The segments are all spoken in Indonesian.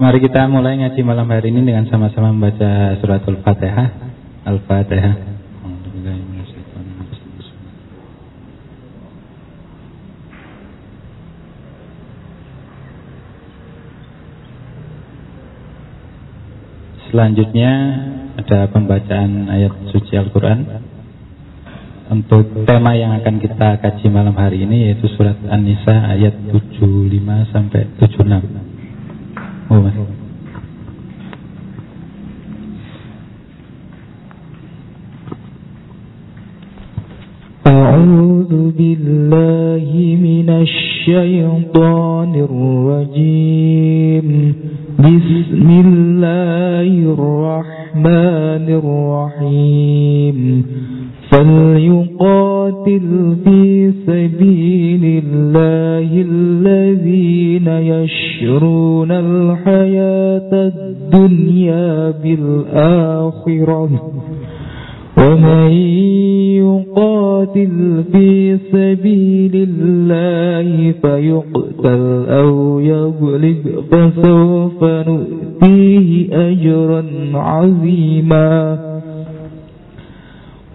mari kita mulai ngaji malam hari ini dengan sama-sama membaca suratul Fatihah. Al-Fatihah. Selanjutnya ada pembacaan ayat suci Al-Quran Untuk tema yang akan kita kaji malam hari ini yaitu surat An-Nisa ayat 75 sampai 76 Mas. أعوذ بالله من الشيطان الرجيم بسم الله الرحمن الرحيم فليقاتل في سبيل الله الذين يشرون الحياة الدنيا بالآخرة ومن يقاتل في سبيل الله فيقتل أو يغلب فسوف نؤتيه أجرا عظيما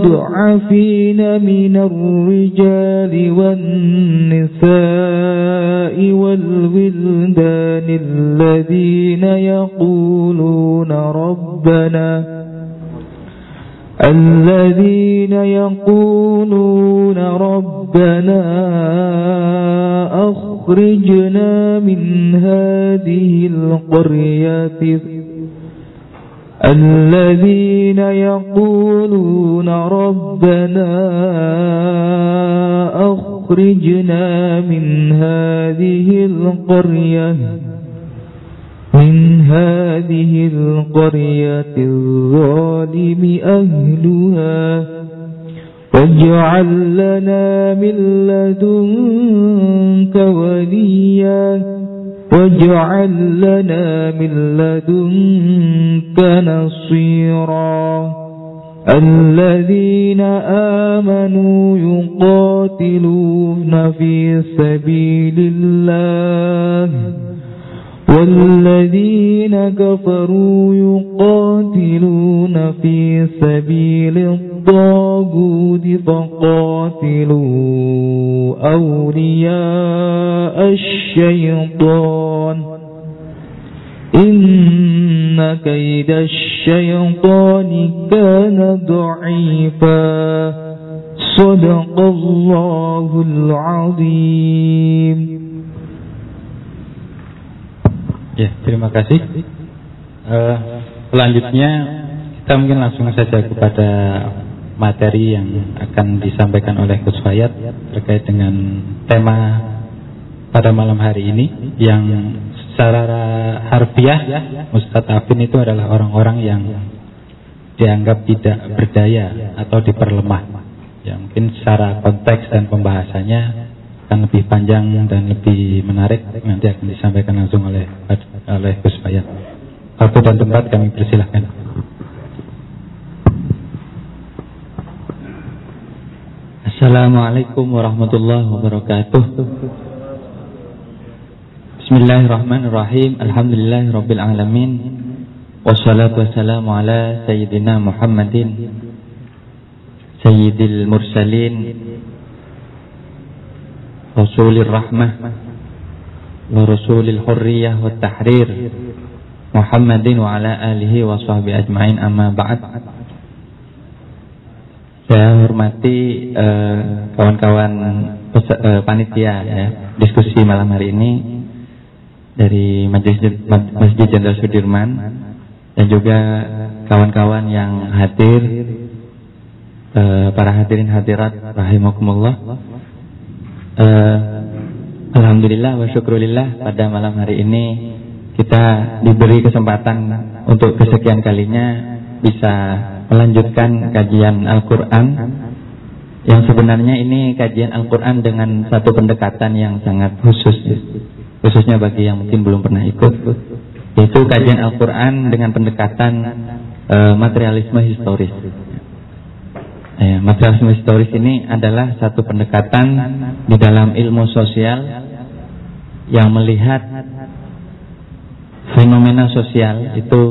والمستضعفين من الرجال والنساء والولدان الذين يقولون ربنا الذين يقولون ربنا أخرجنا من هذه القرية الذين يقولون ربنا أخرجنا من هذه القرية من هذه القرية الظالم أهلها واجعل لنا من لدنك وليا. واجعل لنا من لدنك نصيرا. الذين آمنوا يقاتلون في سبيل الله. والذين كفروا يقاتلون في سبيل الطاغوت فقاتلوا أولياء الشيطان. إن كيد الشيطان كان ضعيفا. صدق الله العظيم. Ya, terima kasih. Uh, selanjutnya kita mungkin langsung saja kepada materi yang akan disampaikan oleh Gus Fayat terkait dengan tema pada malam hari ini yang secara harfiah mustadafin itu adalah orang-orang yang dianggap tidak berdaya atau diperlemah. Ya, mungkin secara konteks dan pembahasannya akan lebih panjang dan lebih menarik nanti akan disampaikan langsung oleh oleh Gus Bayan. Waktu dan tempat kami persilahkan. Assalamualaikum warahmatullahi wabarakatuh. Bismillahirrahmanirrahim. Alhamdulillahirabbil alamin. Wassalatu wassalamu ala sayyidina Muhammadin sayyidil mursalin Hurriyah wa Tahrir Muhammadin wa ala alihi wa sahbihi ajma'in amma ba'd. Saya hormati eh, kawan-kawan uh, uh, panitia ya, diskusi malam hari ini dari Masjid Masjid Jenderal Sudirman dan juga kawan-kawan yang hadir uh, para hadirin hadirat rahimakumullah uh, Alhamdulillah wa syukurillah pada malam hari ini kita diberi kesempatan untuk kesekian kalinya bisa melanjutkan kajian Al-Quran Yang sebenarnya ini kajian Al-Quran dengan satu pendekatan yang sangat khusus ya. Khususnya bagi yang mungkin belum pernah ikut Yaitu kajian Al-Quran dengan pendekatan uh, materialisme historis ya, Materialisme historis ini adalah satu pendekatan di dalam ilmu sosial Yang melihat fenomena sosial itu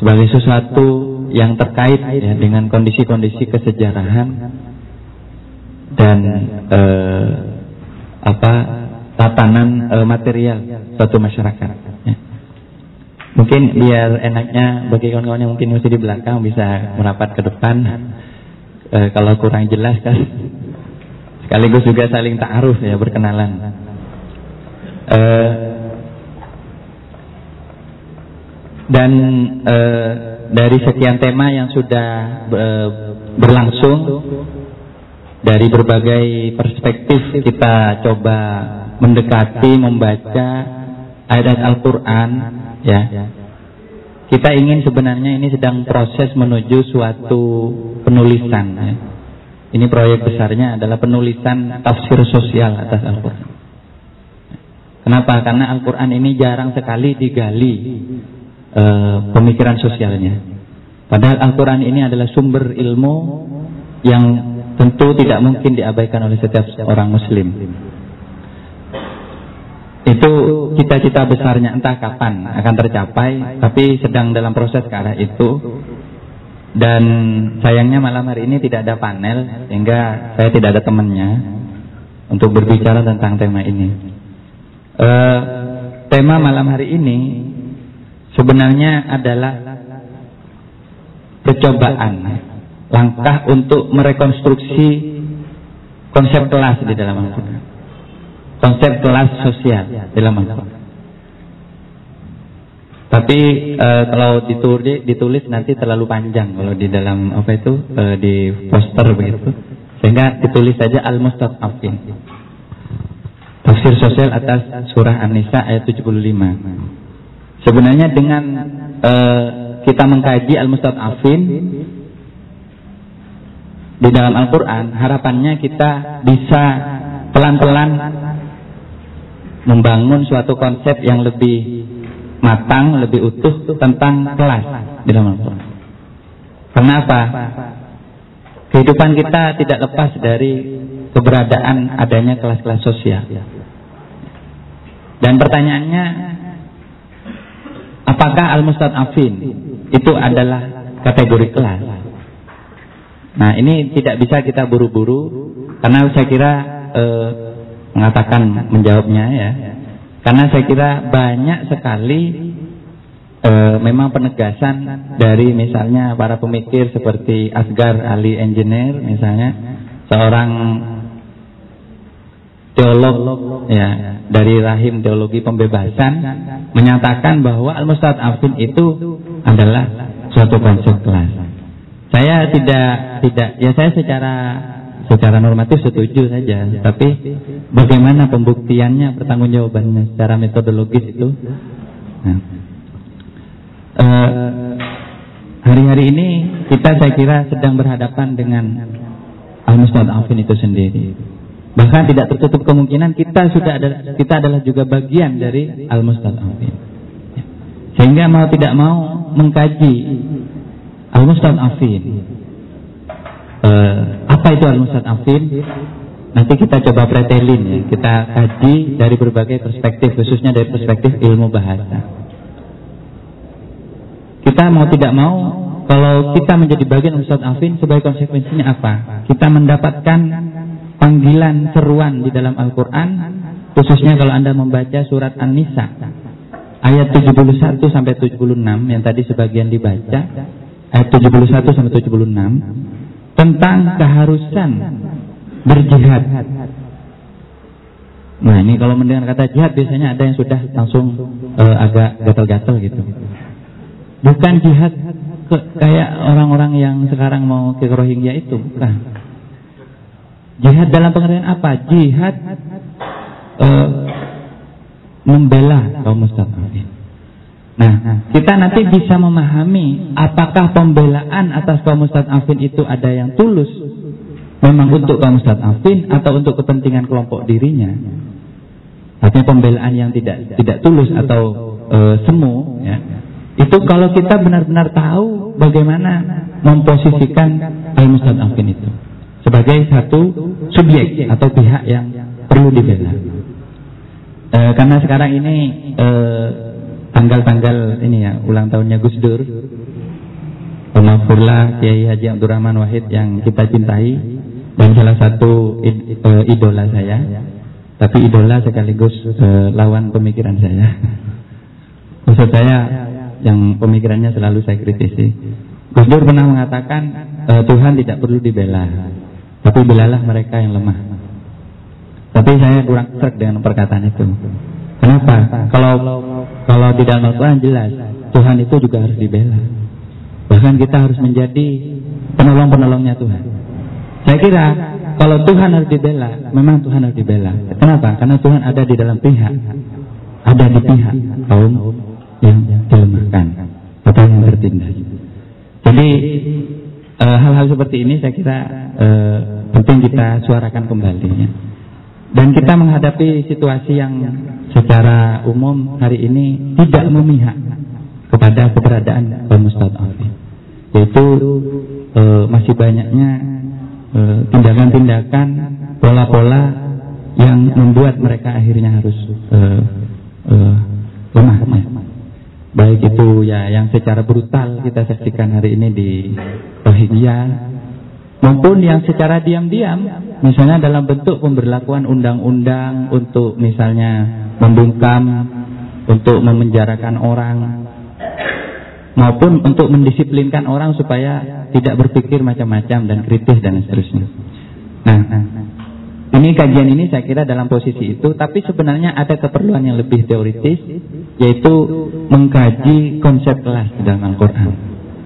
sebagai sesuatu yang terkait ya, dengan kondisi-kondisi kesejarahan dan eh, apa tatanan eh, material suatu masyarakat. Ya. Mungkin biar enaknya bagi kawan-kawan yang mungkin masih di belakang bisa merapat ke depan. Eh, kalau kurang jelas kan, sekaligus juga saling taaruf ya berkenalan. Eh, dan eh, dari sekian tema yang sudah eh, berlangsung dari berbagai perspektif kita coba mendekati, membaca ayat Al-Quran, ya. Kita ingin sebenarnya ini sedang proses menuju suatu penulisan. Ya. Ini proyek besarnya adalah penulisan tafsir sosial atas Al-Quran. Kenapa? Karena Al-Quran ini jarang sekali digali uh, pemikiran sosialnya. Padahal Al-Quran ini adalah sumber ilmu yang tentu tidak mungkin diabaikan oleh setiap orang muslim. Itu cita-cita besarnya entah kapan akan tercapai, tapi sedang dalam proses ke arah itu. Dan sayangnya malam hari ini tidak ada panel, sehingga saya tidak ada temannya untuk berbicara tentang tema ini. Uh, tema malam hari ini sebenarnya adalah percobaan langkah untuk merekonstruksi konsep kelas di dalam Al-Quran. Konsep kelas sosial dalam Al-Quran. Tapi e, kalau ditulis, ditulis nanti terlalu panjang kalau di dalam apa itu e, di poster begitu. Sehingga ditulis saja Al-Mustad'afin. Tafsir sosial atas surah An-Nisa ayat 75. Sebenarnya dengan e, kita mengkaji Al-Mustad'afin di dalam Al-Quran, harapannya kita bisa pelan-pelan membangun suatu konsep yang lebih matang, lebih utuh tentang kelas di dalam Al-Quran. Kenapa? Kehidupan kita tidak lepas dari keberadaan adanya kelas-kelas sosial. Dan pertanyaannya, apakah al-mustad'afin itu adalah kategori kelas? Nah ini tidak bisa kita buru-buru karena saya kira eh, mengatakan menjawabnya ya. Karena saya kira banyak sekali eh, memang penegasan dari misalnya para pemikir seperti Asgar Ali Engineer misalnya seorang teolog ya dari rahim teologi pembebasan menyatakan bahwa al-mustad'afin itu adalah suatu konsep kelas. Saya tidak tidak ya saya secara secara normatif setuju saja, tapi bagaimana pembuktiannya, pertanggungjawabannya secara metodologis itu. Nah, uh, hari-hari ini kita saya kira sedang berhadapan dengan al-mustad'afin itu sendiri. Bahkan tidak tertutup kemungkinan kita sudah ada kita adalah juga bagian dari al-mustad'afin. Sehingga mau tidak mau mengkaji Al-Mustad'afin. Uh, apa itu Al-Mustad'afin? Nanti kita coba pretelin ya. Kita kaji dari berbagai perspektif, khususnya dari perspektif ilmu bahasa. Kita mau tidak mau, kalau kita menjadi bagian Al-Mustad'afin, sebagai konsekuensinya apa? Kita mendapatkan panggilan seruan di dalam Al-Quran, khususnya kalau Anda membaca surat An-Nisa, ayat 71 sampai 76 yang tadi sebagian dibaca, ayat 71 sampai 76 tentang keharusan berjihad. Nah ini kalau mendengar kata jihad biasanya ada yang sudah langsung uh, agak gatal-gatal gitu. Bukan jihad ke, kayak orang-orang yang sekarang mau ke Rohingya itu, bukan. Jihad dalam pengertian apa? Jihad uh, membela kaum mustadafin. Nah, kita nanti bisa memahami apakah pembelaan atas kaum mustad'afin itu ada yang tulus memang untuk kaum mustadafin atau untuk kepentingan kelompok dirinya. Artinya pembelaan yang tidak tidak tulus atau e, semu ya. Itu kalau kita benar-benar tahu bagaimana memposisikan al-mustadafin itu sebagai satu subjek atau pihak yang perlu dibela. E, karena sekarang ini eh, tanggal-tanggal ini ya ulang tahunnya Gus Dur Pemafurlah Kiai Haji Abdurrahman Wahid yang kita cintai dan salah satu id, uh, idola saya. Tapi idola sekaligus uh, lawan pemikiran saya. Maksud saya yang pemikirannya selalu saya kritisi. Gus Dur pernah mengatakan uh, Tuhan tidak perlu dibela, tapi belalah mereka yang lemah. Tapi saya kurang serak dengan perkataan itu. Kenapa? Kalau kalau di dalam Al-Quran jelas Tuhan itu juga harus dibela. Bahkan kita harus menjadi penolong-penolongnya Tuhan. Saya kira kalau Tuhan harus dibela, memang Tuhan harus dibela. Kenapa? Karena Tuhan ada di dalam pihak, ada di pihak kaum yang dilemahkan atau yang tertindas. Jadi eh, hal-hal e, seperti ini saya kira e, penting kita suarakan kembali. Ya. Dan kita menghadapi situasi yang secara umum hari ini tidak memihak kepada keberadaan kaum mustadafin yaitu e, masih banyaknya eh, tindakan-tindakan pola-pola yang membuat mereka akhirnya harus e, e, lemah. Baik itu ya yang secara brutal kita saksikan hari ini di Rohingya maupun yang secara diam-diam misalnya dalam bentuk pemberlakuan undang-undang untuk misalnya membungkam untuk memenjarakan orang maupun untuk mendisiplinkan orang supaya tidak berpikir macam-macam dan kritis dan seterusnya. Nah, ini kajian ini saya kira dalam posisi itu, tapi sebenarnya ada keperluan yang lebih teoritis, yaitu mengkaji konsep kelas dalam Al-Quran.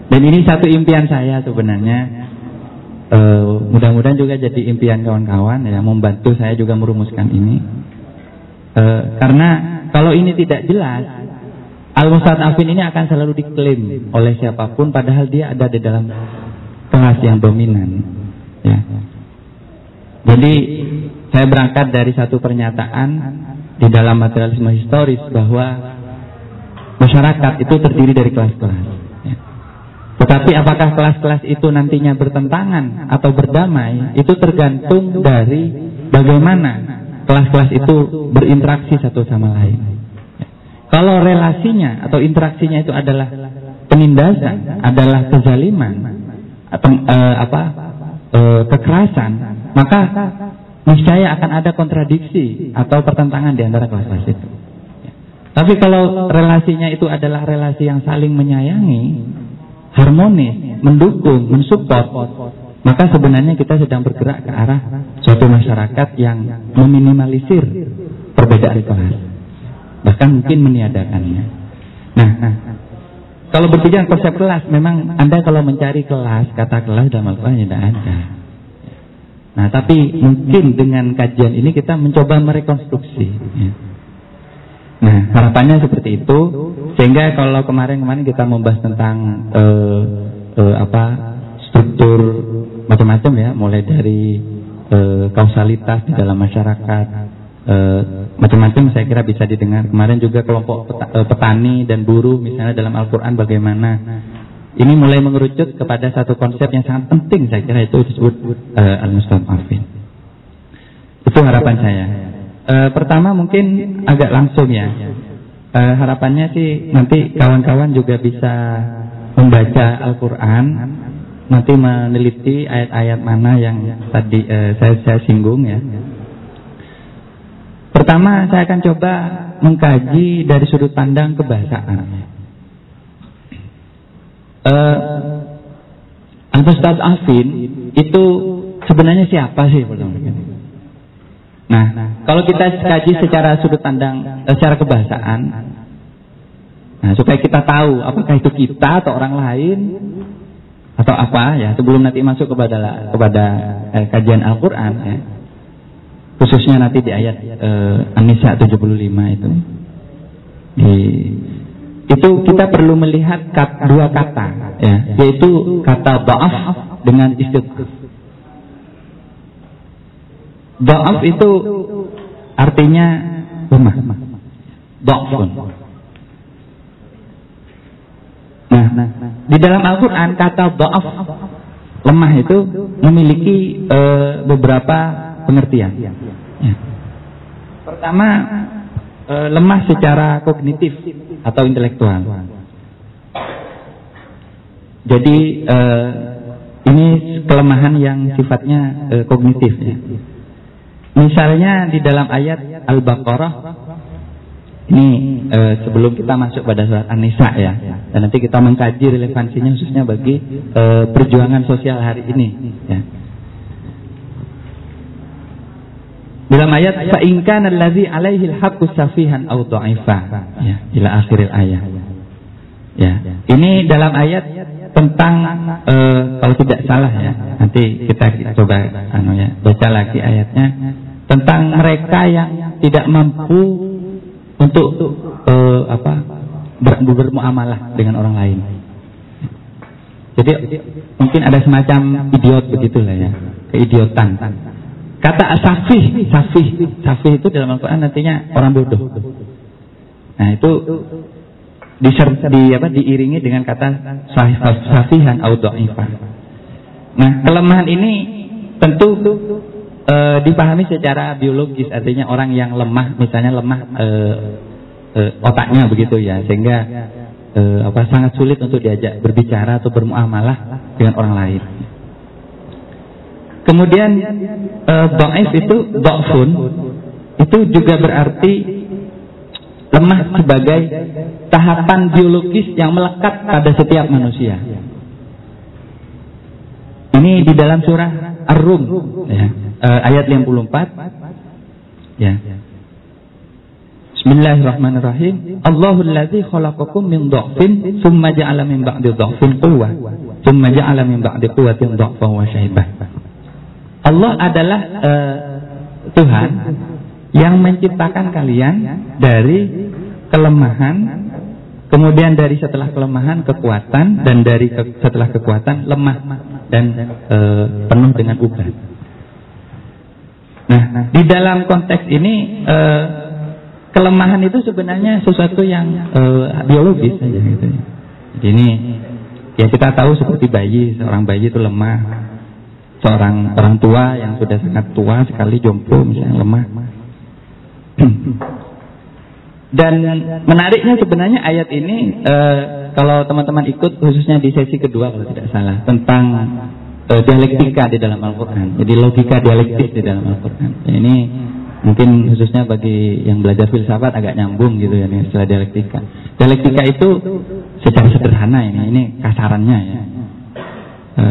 Dan ini satu impian saya sebenarnya. E, mudah-mudahan juga jadi impian kawan-kawan ya, membantu saya juga merumuskan ini. E, karena kalau ini tidak jelas, Al-Mustadafin ini akan selalu diklaim oleh siapa pun padahal dia ada di dalam kelas yang dominan. Ya. Jadi saya berangkat dari satu pernyataan di dalam materialisme historis bahwa masyarakat itu terdiri dari kelas-kelas. Tetapi apakah kelas-kelas itu nantinya bertentangan atau berdamai itu tergantung dari bagaimana kelas-kelas itu berinteraksi satu sama lain. Kalau relasinya atau interaksinya itu adalah penindasan, adalah kezaliman, atau e, apa e, kekerasan, maka niscaya akan ada kontradiksi atau pertentangan di antara kelas-kelas itu. Tapi kalau relasinya itu adalah relasi yang saling menyayangi, harmonis, mendukung, mensupport, maka sebenarnya kita sedang bergerak ke arah suatu masyarakat yang meminimalisir perbedaan kelas bahkan mungkin meniadakannya. Nah, nah kalau berbicara konsep kelas, memang Anda kalau mencari kelas, kata kelas dalam Al-Quran tidak ada. Nah, tapi mungkin dengan kajian ini kita mencoba merekonstruksi. Ya. Nah, harapannya seperti itu, sehingga kalau kemarin-kemarin kita membahas tentang uh, uh, apa struktur macam-macam ya, mulai dari uh, kausalitas di dalam masyarakat, uh, macam-macam saya kira bisa didengar. Kemarin juga kelompok eh, petani dan buruh misalnya dalam Al-Quran bagaimana. Ini mulai mengerucut kepada satu konsep yang sangat penting saya kira itu disebut uh, Al-Mustadafin. Itu harapan saya. Uh, pertama mungkin agak langsung ya. Uh, harapannya sih nanti kawan-kawan juga bisa membaca Al-Quran, nanti meneliti ayat-ayat mana yang tadi uh, saya, saya singgung ya Pertama saya akan coba mengkaji dari sudut pandang kebahasaan. Uh, Al-Ustaz Afin itu sebenarnya siapa sih? Nah, kalau kita kaji secara sudut pandang, eh, secara kebahasaan, nah supaya kita tahu apakah itu kita atau orang lain atau apa ya sebelum nanti masuk kepada kepada eh, kajian Al-Quran ya. Khususnya nanti di ayat uh, An-Nisa 75 itu. Di itu kita perlu melihat kat, dua kata ya yaitu kata ba'af dengan istiqaf Do'af itu artinya lemah. Do'fun. Nah, di dalam Al-Quran kata do'af lemah itu memiliki uh, beberapa pengertian. Ya. Pertama, uh, lemah secara kognitif atau intelektual. Jadi uh, ini kelemahan yang sifatnya kognitif. Ya. Misalnya di dalam ayat Al-Baqarah ini uh, sebelum kita masuk pada surat An-Nisa ya, dan nanti kita mengkaji relevansinya khususnya bagi uh, perjuangan sosial hari ini. Ya. Dalam ayat fa'inkan allazi alaihi al-haqqu safihan aw dha'ifa ya ila akhiril ayat. Ya. Ini dalam ayat tentang uh, kalau tidak salah ya. Nanti kita coba anu ya, baca lagi ayatnya tentang mereka yang tidak mampu untuk uh, apa ber, bermuamalah dengan orang lain. Jadi mungkin ada semacam idiot begitulah ya, keidiotan. Kata safih, safih, safih itu dalam Al-Quran nantinya orang bodoh. Nah itu di, di apa diiringi dengan kata safihan atau Nah kelemahan ini tentu e, dipahami secara biologis artinya orang yang lemah misalnya lemah e, e, otaknya begitu ya sehingga e, apa sangat sulit untuk diajak berbicara atau bermuamalah dengan orang lain. Kemudian e, dhaif itu dhafun itu juga berarti lemah sebagai tahapan biologis yang melekat pada setiap manusia. Ini di dalam surah Ar-Rum ya, e, ayat 54 ya. Bismillahirrahmanirrahim. Allahul ladzi khalaqakum min dha'fin tsumma ja'ala min ba'di dha'fin quwwah, tsumma ja'ala min ba'di quwwatin dha'fan wa syaibah. Allah adalah uh, Tuhan yang menciptakan kalian dari kelemahan, kemudian dari setelah kelemahan kekuatan dan dari ke, setelah kekuatan lemah dan uh, penuh dengan ubat. Nah, di dalam konteks ini uh, kelemahan itu sebenarnya sesuatu yang uh, biologis saja gitu. Jadi ini ya kita tahu seperti bayi, seorang bayi itu lemah, seorang orang tua yang sudah sangat tua sekali jompo misalnya lemah. Dan menariknya sebenarnya ayat ini e, kalau teman-teman ikut khususnya di sesi kedua kalau tidak salah tentang e, dialektika di dalam Al-Qur'an. Jadi logika dialektis di dalam Al-Qur'an. Ini mungkin khususnya bagi yang belajar filsafat agak nyambung gitu ya dengan istilah dialektika. Dialektika itu secara sederhana ini, ini kasarannya ya. E,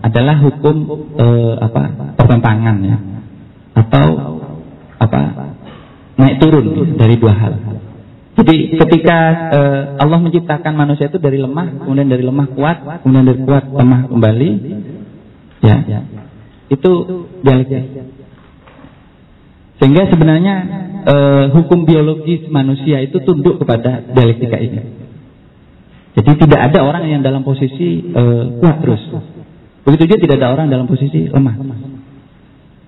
adalah hukum eh, apa pertentangan ya atau apa naik turun dari dua hal. Jadi ketika eh, Allah menciptakan manusia itu dari lemah, kemudian dari lemah kuat, kemudian dari kuat lemah kembali, ya, itu dialektis. Sehingga sebenarnya eh, hukum biologis manusia itu tunduk kepada dialektika ini. Jadi tidak ada orang yang dalam posisi eh, kuat terus. Begitu juga tidak ada orang dalam posisi lemah.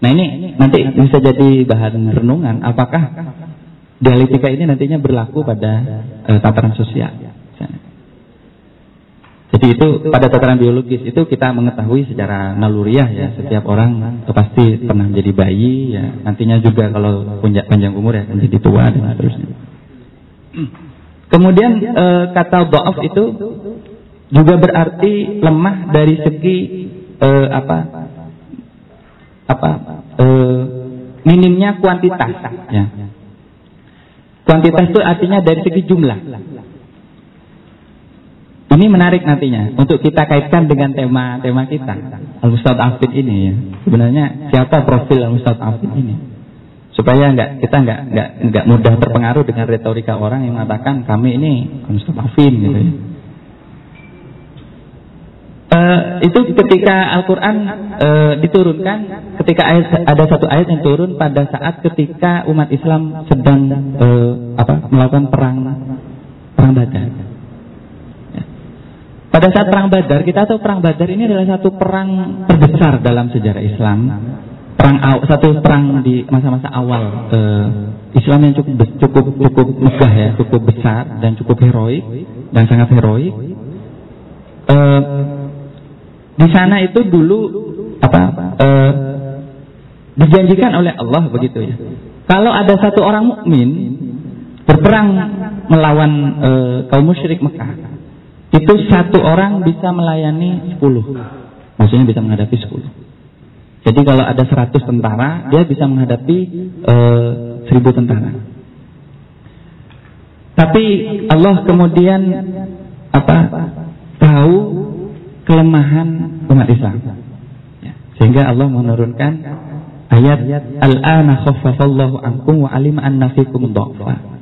Nah ini nanti bisa jadi bahan renungan. Apakah dialektika ini nantinya berlaku pada uh, tataran sosial? Jadi itu pada tataran biologis itu kita mengetahui secara naluriah ya setiap orang pasti pernah menjadi bayi ya nantinya juga kalau punya panjang umur ya menjadi tua dan seterusnya. Kemudian e, kata doaf itu juga berarti lemah dari segi uh, apa apa uh, minimnya kuantitas ya. Kuantitas itu artinya dari segi jumlah. Ini menarik nantinya untuk kita kaitkan dengan tema tema kita Al Mustad Afid ini ya. Sebenarnya siapa profil Al Mustad Afid ini? Supaya enggak kita enggak enggak enggak mudah terpengaruh dengan retorika orang yang mengatakan kami ini Al Mustad Afid gitu ya. Uh, itu ketika Al-Quran uh, diturunkan, ketika ayat, ada satu ayat yang turun pada saat ketika umat Islam sedang uh, apa, melakukan perang perang Badar. Pada saat perang Badar, kita tahu perang Badar ini adalah satu perang terbesar dalam sejarah Islam. perang satu perang di masa-masa awal uh, Islam yang cukup cukup cukup megah ya, cukup besar dan cukup heroik dan sangat heroik. Uh, di sana itu dulu apa uh, dijanjikan oleh Allah begitu ya. Kalau ada satu orang mukmin berperang melawan uh, kaum musyrik Mekah, itu satu orang bisa melayani sepuluh, maksudnya bisa menghadapi sepuluh. Jadi kalau ada 100 tentara, dia bisa menghadapi uh, eh, 1000 tentara. Tapi Allah kemudian apa? Tahu kelemahan umat Islam. Ya. Sehingga Allah menurunkan ayat Al-ana khaffafallahu ankum wa alima anna fikum dha'fa.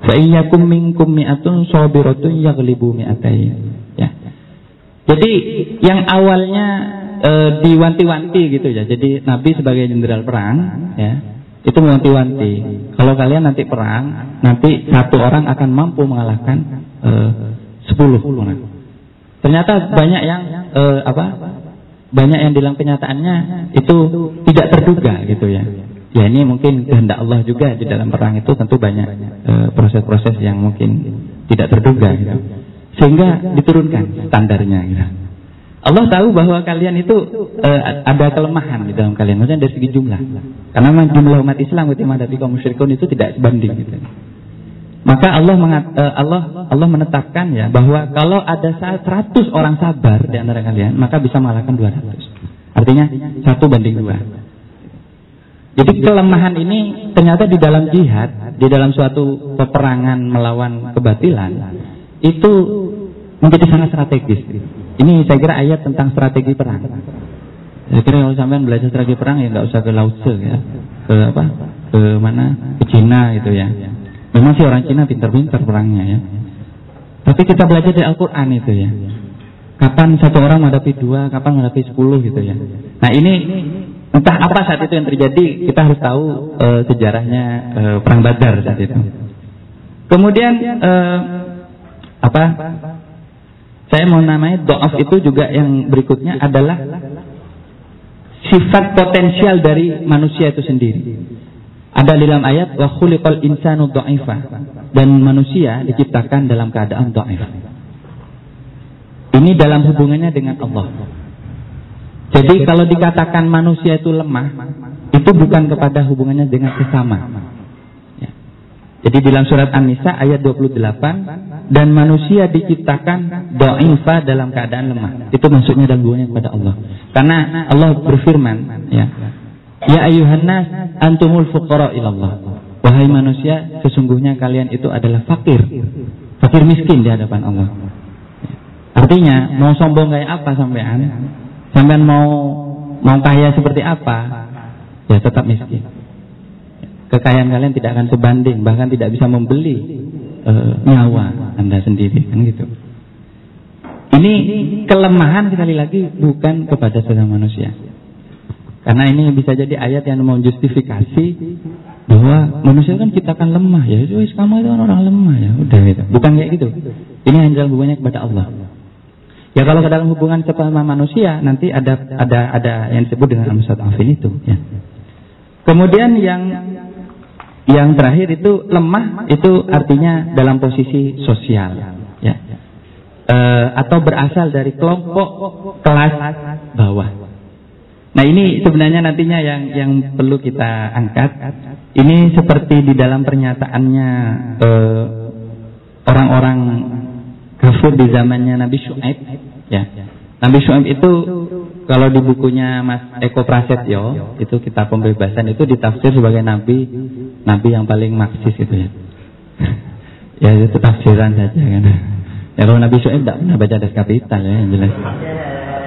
Fa iyyakum minkum mi'atun sabiratun yaghlibu mi'atayn. Ya. Jadi yang awalnya e, diwanti-wanti gitu ya. Jadi Nabi sebagai jenderal perang ya itu mewanti-wanti. Kalau kalian nanti perang, nanti satu orang akan mampu mengalahkan e, sepuluh. Ternyata banyak yang e, apa? Banyak yang dalam kenyataannya itu tidak terduga gitu ya. Ya ini mungkin kehendak Allah juga di dalam perang itu tentu banyak proses-proses yang mungkin tidak terduga gitu. Sehingga diturunkan standarnya gitu. Allah tahu bahwa kalian itu uh, ada kelemahan di dalam kalian, maksudnya dari segi jumlah. Karena jumlah umat Islam ketika menghadapi kaum musyrikun itu tidak sebanding gitu. Maka Allah mengat, uh, Allah Allah menetapkan ya bahwa kalau ada 100 orang sabar di antara kalian, maka bisa mengalahkan 200. Artinya satu banding dua. Jadi kelemahan ini ternyata di dalam jihad, di dalam suatu peperangan melawan kebatilan, itu menjadi sangat strategis. Ini saya kira ayat tentang strategi perang. Saya kira kalau sampean belajar strategi perang ya nggak usah ke Lao Tse ya, ke apa, ke mana, ke Cina gitu ya. Memang sih orang Cina pintar-pintar perangnya ya. Tapi kita belajar dari Al-Quran itu ya. Kapan satu orang menghadapi dua, kapan menghadapi sepuluh gitu ya. Nah ini entah apa saat itu yang terjadi, kita harus tahu uh, sejarahnya uh, perang Badar saat itu. Kemudian uh, apa? Saya mau namanya do'af itu juga yang berikutnya adalah sifat potensial dari manusia itu sendiri. Ada di dalam ayat wa khuliqal insanu dha'ifa dan manusia diciptakan dalam keadaan dha'if. Ini dalam hubungannya dengan Allah. Jadi kalau dikatakan manusia itu lemah, itu bukan kepada hubungannya dengan sesama. Ya. Jadi dalam surat An-Nisa ayat 28 dan manusia diciptakan do'ifa dalam keadaan lemah. Itu maksudnya dalam hubungannya kepada Allah. Karena Allah berfirman, ya, Ya ayuhan antumul fuqara ilallah. Wahai manusia, sesungguhnya kalian itu adalah fakir. Fakir miskin di hadapan Allah. Artinya, mau sombong kayak apa sampean? Sampean mau mau kaya seperti apa? Ya tetap miskin. Kekayaan kalian tidak akan sebanding, bahkan tidak bisa membeli uh, nyawa Anda sendiri kan gitu. Ini kelemahan sekali lagi bukan kepada sesama manusia. Karena ini bisa jadi ayat yang mau justifikasi bahwa manusia kan ciptakan lemah ya. Kamu itu kan orang lemah ya. Udah gitu. Bukan kayak gitu. Ini hanya hubungannya kepada Allah. Ya kalau ke dalam hubungan sama manusia nanti ada ada ada yang disebut dengan al-mustadafin itu ya. Kemudian yang yang terakhir itu lemah itu artinya dalam posisi sosial, ya, e, atau berasal dari kelompok kelas bawah. Nah ini sebenarnya nantinya yang yang perlu kita angkat. Ini seperti di dalam pernyataannya eh, orang-orang kafir di zamannya Nabi Shu'aib, ya. Nabi Shu'aib itu kalau di bukunya Mas Eko Prasetyo itu kita pembebasan itu ditafsir sebagai nabi nabi yang paling maksis itu ya. ya itu tafsiran saja kan. Ya kalau Nabi Shu'aib tidak pernah baca das kapital ya yang jelas.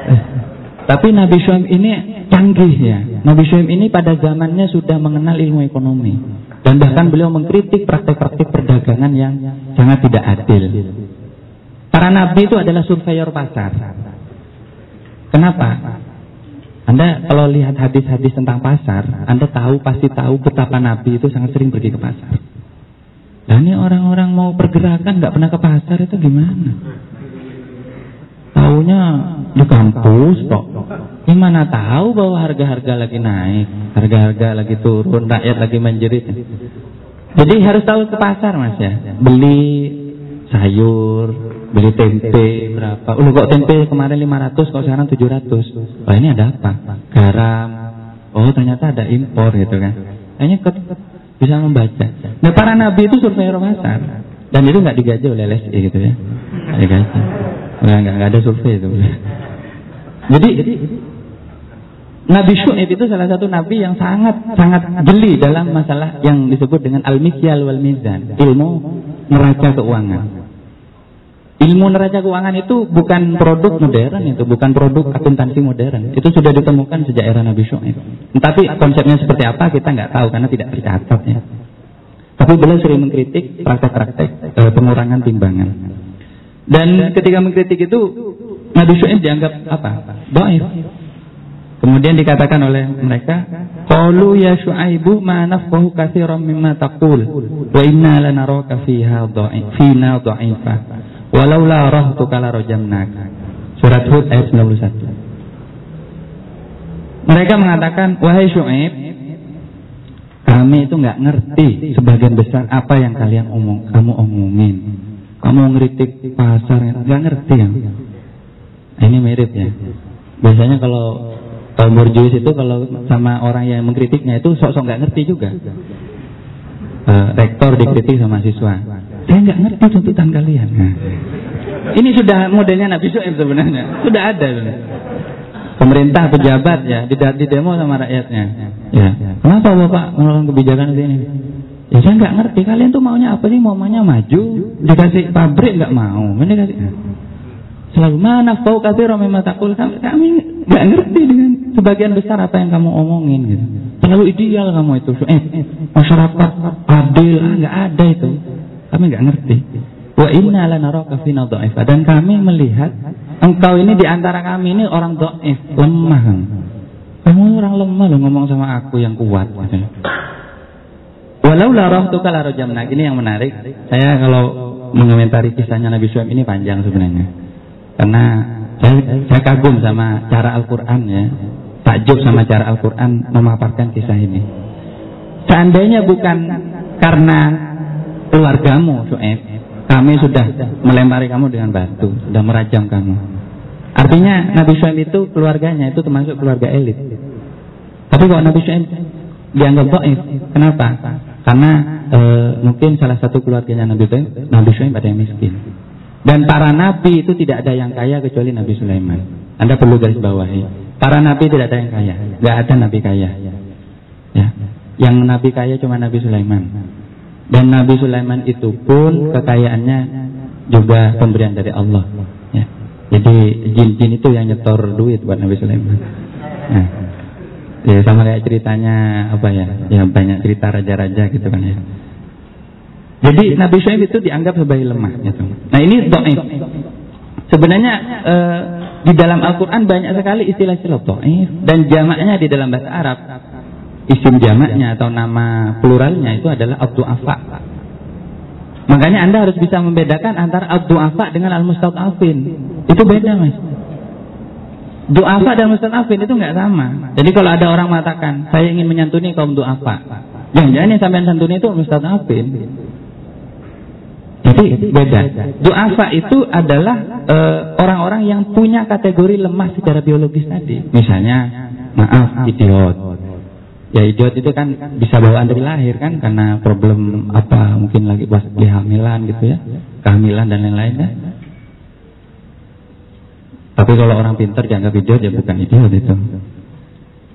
Tapi Nabi Shu'aib ini canggih ya. Nabi Shu'aib ini pada zamannya sudah mengenal ilmu ekonomi dan bahkan beliau mengkritik praktek-praktek perdagangan yang sangat tidak adil. Para nabi itu adalah surveyor pasar. Kenapa? Anda kalau lihat hadis-hadis tentang pasar, Anda tahu pasti tahu betapa Nabi itu sangat sering pergi ke pasar. Dan ini orang-orang mau pergerakan nggak pernah ke pasar itu gimana? Taunya di kampus kok. Gimana tahu bahwa harga-harga lagi naik, harga-harga lagi turun, rakyat lagi menjerit. Jadi harus tahu ke pasar mas ya, beli sayur, beli tempe berapa? Oh kok tempe kemarin 500 kok sekarang 700? Wah ini ada apa? Garam. Oh ternyata ada impor gitu kan. Hanya bisa membaca. Nah para nabi itu survei pasar dan itu nggak digaji oleh LSI gitu ya. Nggak digaji. Nggak, ada survei itu. Jadi, Nabi Syuaib itu salah satu nabi yang sangat sangat jeli dalam masalah yang disebut dengan al-mikyal wal mizan, ilmu neraca keuangan. Ilmu neraca keuangan itu bukan produk modern itu, bukan produk akuntansi modern. Itu sudah ditemukan sejak era Nabi Syuaib. Tapi konsepnya seperti apa kita nggak tahu karena tidak tercatat ya. Tapi beliau sering mengkritik praktek-praktek e, pengurangan timbangan. Dan ketika mengkritik itu Nabi Syuaib dianggap apa? Doif. Kemudian dikatakan oleh mereka, "Qalu ya Syuaibu ma nafqahu katsiran mimma taqul wa inna lanaraka fiha dha'if dha'ifa walau la rahtuka la rajamnak." Surat Hud ayat 91. Mereka mengatakan, "Wahai Syuaib, kami itu nggak ngerti sebagian besar apa yang kalian omong, kamu omongin. Kamu ngeritik pasar, nggak ngerti ya." Ini mirip ya. Biasanya kalau kaum borjuis itu kalau sama orang yang mengkritiknya itu sok-sok nggak ngerti juga. Uh, rektor dikritik sama siswa. Saya nggak ngerti tuntutan kalian. Nah. Ini sudah modelnya Nabi Su'ib sebenarnya. Sudah ada. Pemerintah, pejabat ya, di, di demo sama rakyatnya. Ya. Kenapa Bapak melakukan kebijakan ini? Ya saya nggak ngerti. Kalian tuh maunya apa sih? Maunya maju, dikasih pabrik nggak mau. Ini kasih selalu mana kau kasih memang takul kami, kami nggak ngerti dengan sebagian besar apa yang kamu omongin gitu. Terlalu ideal kamu itu. Eh, masyarakat adil ah, nggak ada itu. Kami nggak ngerti. Wa inna lanaraka fina dha'ifa dan kami melihat engkau ini di antara kami ini orang dhaif, lemah. Kamu orang lemah loh ngomong sama aku yang kuat. Walau la rahtuka la rajamnak. Ini yang menarik. Saya kalau mengomentari kisahnya Nabi Suhaib ini panjang sebenarnya. Karena saya, saya kagum sama cara Al-Quran ya. Takjub sama cara Al-Quran memaparkan kisah ini. Seandainya bukan karena keluargamu, Su'eb, kami sudah melempari kamu dengan batu, sudah merajam kamu. Artinya Nabi Su'eb itu keluarganya itu termasuk keluarga elit. Tapi kok Nabi Su'eb dianggap doif, kenapa? Karena e, mungkin salah satu keluarganya Nabi Su'eb, Nabi Su'eb ada yang miskin. Dan para nabi itu tidak ada yang kaya kecuali Nabi Sulaiman. Anda perlu garis bawahi. Para nabi tidak ada yang kaya. Tidak ada nabi kaya. Ya. Yang nabi kaya cuma Nabi Sulaiman. Dan Nabi Sulaiman itu pun kekayaannya juga pemberian dari Allah. Ya. Jadi jin-jin itu yang nyetor duit buat Nabi Sulaiman. Nah. Ya, sama kayak ceritanya apa ya? Ya banyak cerita raja-raja gitu kan ya. Jadi Nabi Shu'aib itu dianggap sebagai lemah. Gitu. Nah ini do'if. Sebenarnya uh, di dalam Al-Quran banyak sekali istilah-istilah do'if. Dan jamaknya di dalam bahasa Arab. Isim jamaknya atau nama pluralnya itu adalah Abdu'afa. Makanya Anda harus bisa membedakan antara Abdu'afa dengan Al-Mustad'afin. Itu beda mas. Du'afa dan Mustad'afin itu nggak sama. Jadi kalau ada orang mengatakan, saya ingin menyantuni kaum du'afa. Jangan-jangan yang sampai santuni itu Mustad'afin. Jadi beda. Duafa itu adalah eh, orang-orang uh, yang punya kategori lemah secara biologis tadi. Misalnya, maaf, idiot. Ya idiot itu kan bisa bawaan dari lahir kan karena problem apa mungkin lagi pas kehamilan gitu ya, kehamilan dan lain-lain kan. Tapi kalau orang pintar dianggap idiot ya bukan idiot itu.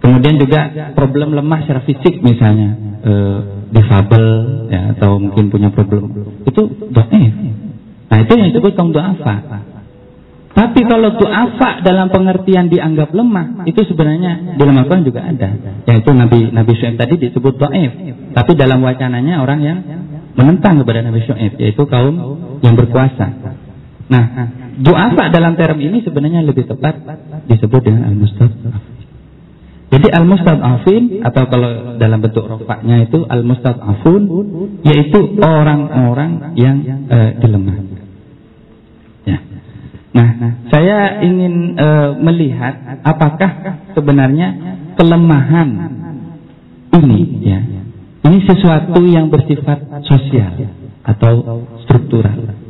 Kemudian juga problem lemah secara fisik misalnya. Uh, difabel ya atau mungkin punya problem itu doif. Nah itu yang disebut kaum doafa. Tapi kalau doafa dalam pengertian dianggap lemah itu sebenarnya dalam Al-Quran juga ada. Yaitu Nabi Nabi Shu'aib tadi disebut doif. Tapi dalam wacananya orang yang menentang kepada Nabi Shu'aib yaitu kaum yang berkuasa. Nah, doafa dalam term ini sebenarnya lebih tepat disebut dengan al-mustadaf. Jadi al-mustad'afin atau kalau dalam bentuk rofaknya itu al-mustad'afun yaitu orang-orang yang uh, dilemah. Ya. Nah, saya ingin e, melihat apakah sebenarnya kelemahan ini ya ini sesuatu yang bersifat sosial atau struktural.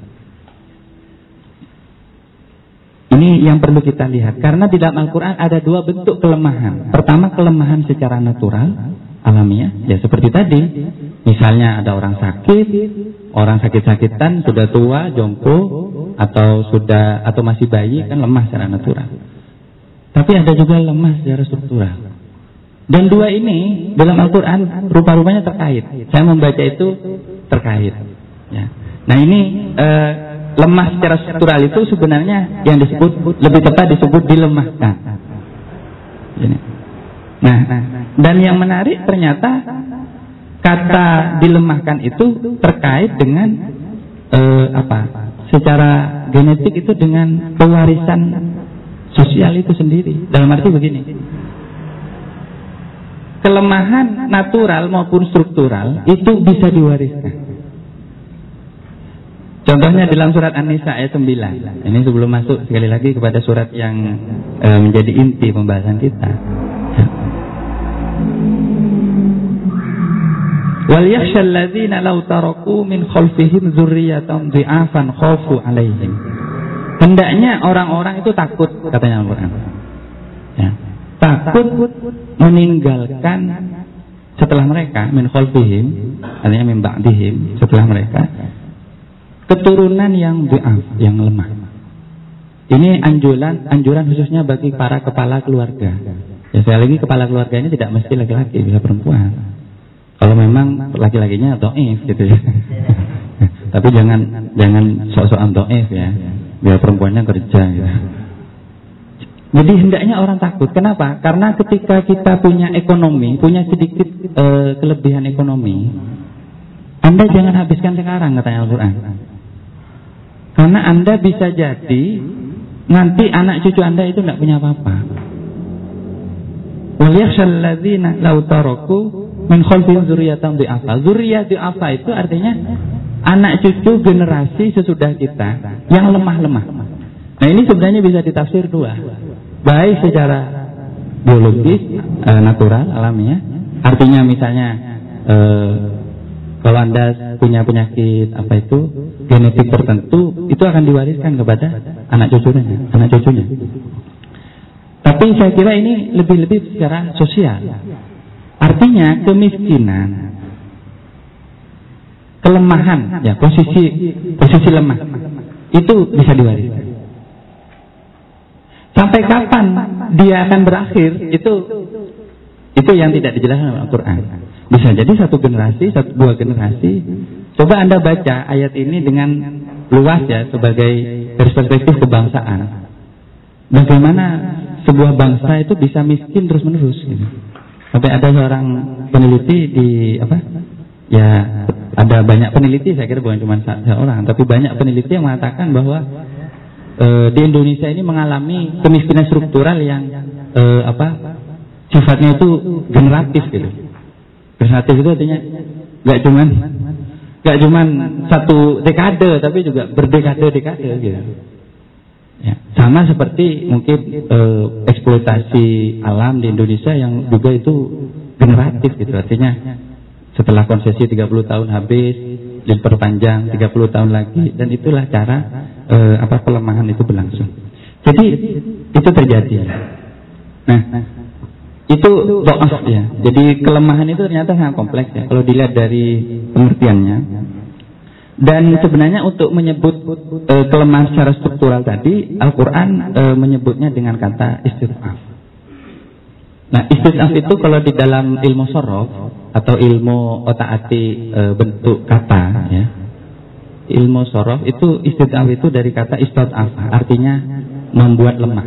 Ini yang perlu kita lihat karena di dalam Al-Qur'an ada dua bentuk kelemahan. Pertama kelemahan secara natural, alamiah, ya seperti tadi. Misalnya ada orang sakit, orang sakit-sakitan sudah tua, jompo atau sudah atau masih bayi kan lemah secara natural. Tapi ada juga lemah secara struktural. Dan dua ini dalam Al-Quran rupa-rupanya terkait. Saya membaca itu terkait. Ya. Nah ini eh, lemah secara struktural itu sebenarnya yang disebut lebih tepat disebut dilemahkan. Nah, dan yang menarik ternyata kata dilemahkan itu terkait dengan eh, apa? Secara genetik itu dengan pewarisan sosial itu sendiri. Dalam arti begini. Kelemahan natural maupun struktural itu bisa diwariskan. Contohnya dalam surat An-Nisa ayat 9. Ini sebelum masuk sekali lagi kepada surat yang e, menjadi inti pembahasan kita. Wal yakhshal ladzina law taraku min khalfihim dzurriyyatan dhi'afan khafu alaihim. Hendaknya orang-orang itu takut katanya Al-Qur'an. Ya. Takut meninggalkan setelah mereka min khalfihim artinya min ba'dihim setelah mereka keturunan yang du'af, yang lemah. Ini anjuran anjuran khususnya bagi para kepala keluarga. Ya saya lagi kepala keluarga ini tidak mesti laki-laki, bisa perempuan. Kalau memang laki-lakinya doif gitu ya. Tapi jangan jangan sok-sokan doif ya. Biar perempuannya kerja gitu. Jadi hendaknya orang takut. Kenapa? Karena ketika kita punya ekonomi, punya sedikit e, kelebihan ekonomi, Anda jangan habiskan sekarang katanya Al-Qur'an. Karena Anda bisa jadi nanti anak cucu Anda itu tidak punya apa-apa. Walyakhshal ladzina law taraku min khalfihim dzurriyyatan dhi'afa. Dzurriyyah dhi'afa itu artinya anak cucu generasi sesudah kita yang lemah-lemah. Nah, ini sebenarnya bisa ditafsir dua. Baik secara biologis, e, natural, alamiah. Artinya misalnya e, kalau Anda punya penyakit apa itu genetik tertentu itu akan diwariskan kepada anak cucunya, anak cucunya. Tapi saya kira ini lebih-lebih secara sosial. Artinya kemiskinan, kelemahan, ya posisi posisi lemah itu bisa diwariskan. Sampai kapan dia akan berakhir itu itu yang tidak dijelaskan dalam Al-Quran. Bisa jadi satu generasi, satu dua generasi. Coba Anda baca ayat ini dengan luas ya sebagai perspektif kebangsaan. Bagaimana sebuah bangsa itu bisa miskin terus menerus gitu. Sampai ada seorang peneliti di apa? Ya ada banyak peneliti saya kira bukan cuma seorang, tapi banyak peneliti yang mengatakan bahwa e, di Indonesia ini mengalami kemiskinan struktural yang e, apa? sifatnya itu generatif gitu. Generatif itu artinya nggak cuman nggak cuman satu dekade tapi juga berdekade-dekade gitu. Ya, sama seperti mungkin eh, eksploitasi alam di Indonesia yang juga itu generatif gitu. Artinya setelah konsesi 30 tahun habis diperpanjang 30 tahun lagi dan itulah cara eh, apa pelemahan itu berlangsung. Jadi itu terjadi. Nah, itu doaf ya. Jadi kelemahan itu ternyata sangat kompleks ya. Kalau dilihat dari pengertiannya. Dan sebenarnya untuk menyebut e, kelemahan secara struktural tadi, Al-Quran e, menyebutnya dengan kata istiraf. Nah istiraf itu kalau di dalam ilmu sorof atau ilmu otak ati e, bentuk kata ya. Ilmu sorof itu istiraf itu dari kata istiraf artinya membuat lemah.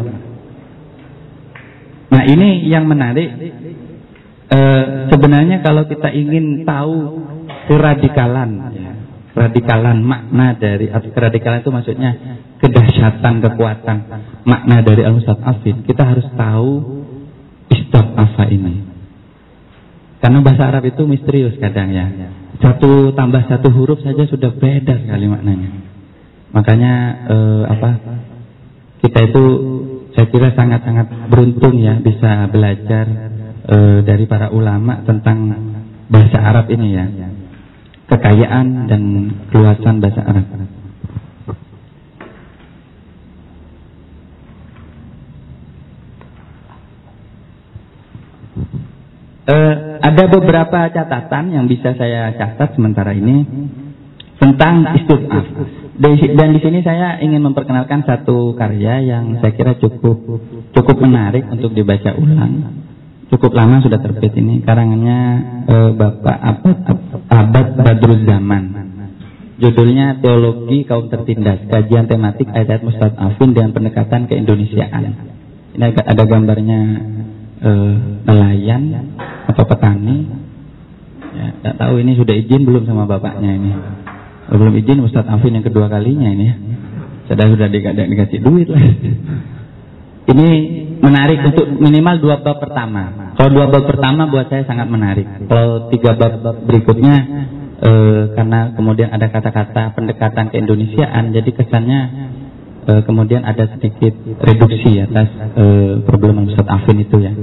Nah ini yang menarik. E, sebenarnya kalau kita ingin tahu keradikalan, ya, radikalan makna dari keradikalan itu maksudnya kedahsyatan kekuatan makna dari al mustad afid kita harus tahu istab apa ini. Karena bahasa Arab itu misterius kadang ya. Satu tambah satu huruf saja sudah beda sekali maknanya. Makanya e, apa? Kita itu saya kira sangat-sangat beruntung ya bisa belajar e, dari para ulama tentang bahasa Arab ini ya. Kekayaan dan keluasan bahasa Arab. E, ada beberapa catatan yang bisa saya catat sementara ini tentang istifaf. Dan di sini saya ingin memperkenalkan satu karya yang saya kira cukup cukup menarik untuk dibaca ulang. Cukup lama sudah terbit ini karangannya eh, Bapak Abad, Abad Badruz Zaman. Judulnya Teologi Kaum Tertindas, kajian tematik ayat Mustad Afin dengan pendekatan keindonesiaan. Ini ada gambarnya eh, nelayan atau petani. Ya, tidak tahu ini sudah izin belum sama bapaknya ini belum izin Ustadz Afin yang kedua kalinya ini. Sudah sudah dikasih duit lah. Ini menarik untuk minimal dua bab pertama. Kalau dua bab pertama buat saya sangat menarik. Kalau tiga bab berikutnya e, karena kemudian ada kata-kata pendekatan keindonesiaan, jadi kesannya e, kemudian ada sedikit reduksi atas e, problem Ustadz Afin itu ya.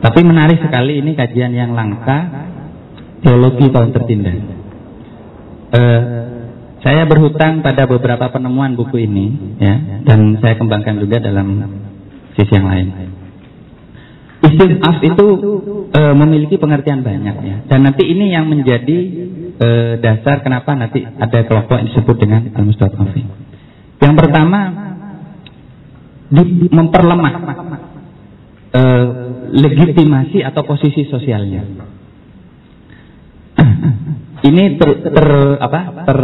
Tapi menarik sekali ini kajian yang langka teologi tahun tertindas. E, saya berhutang pada beberapa penemuan buku ini, ya, dan saya kembangkan juga dalam sisi yang lain. Istinaf itu e, memiliki pengertian banyak ya, dan nanti ini yang menjadi e, dasar kenapa nanti ada kelompok yang disebut dengan al-mustadafin. Yang pertama, di, memperlemah e, legitimasi atau posisi sosialnya ini ter, ter apa ter,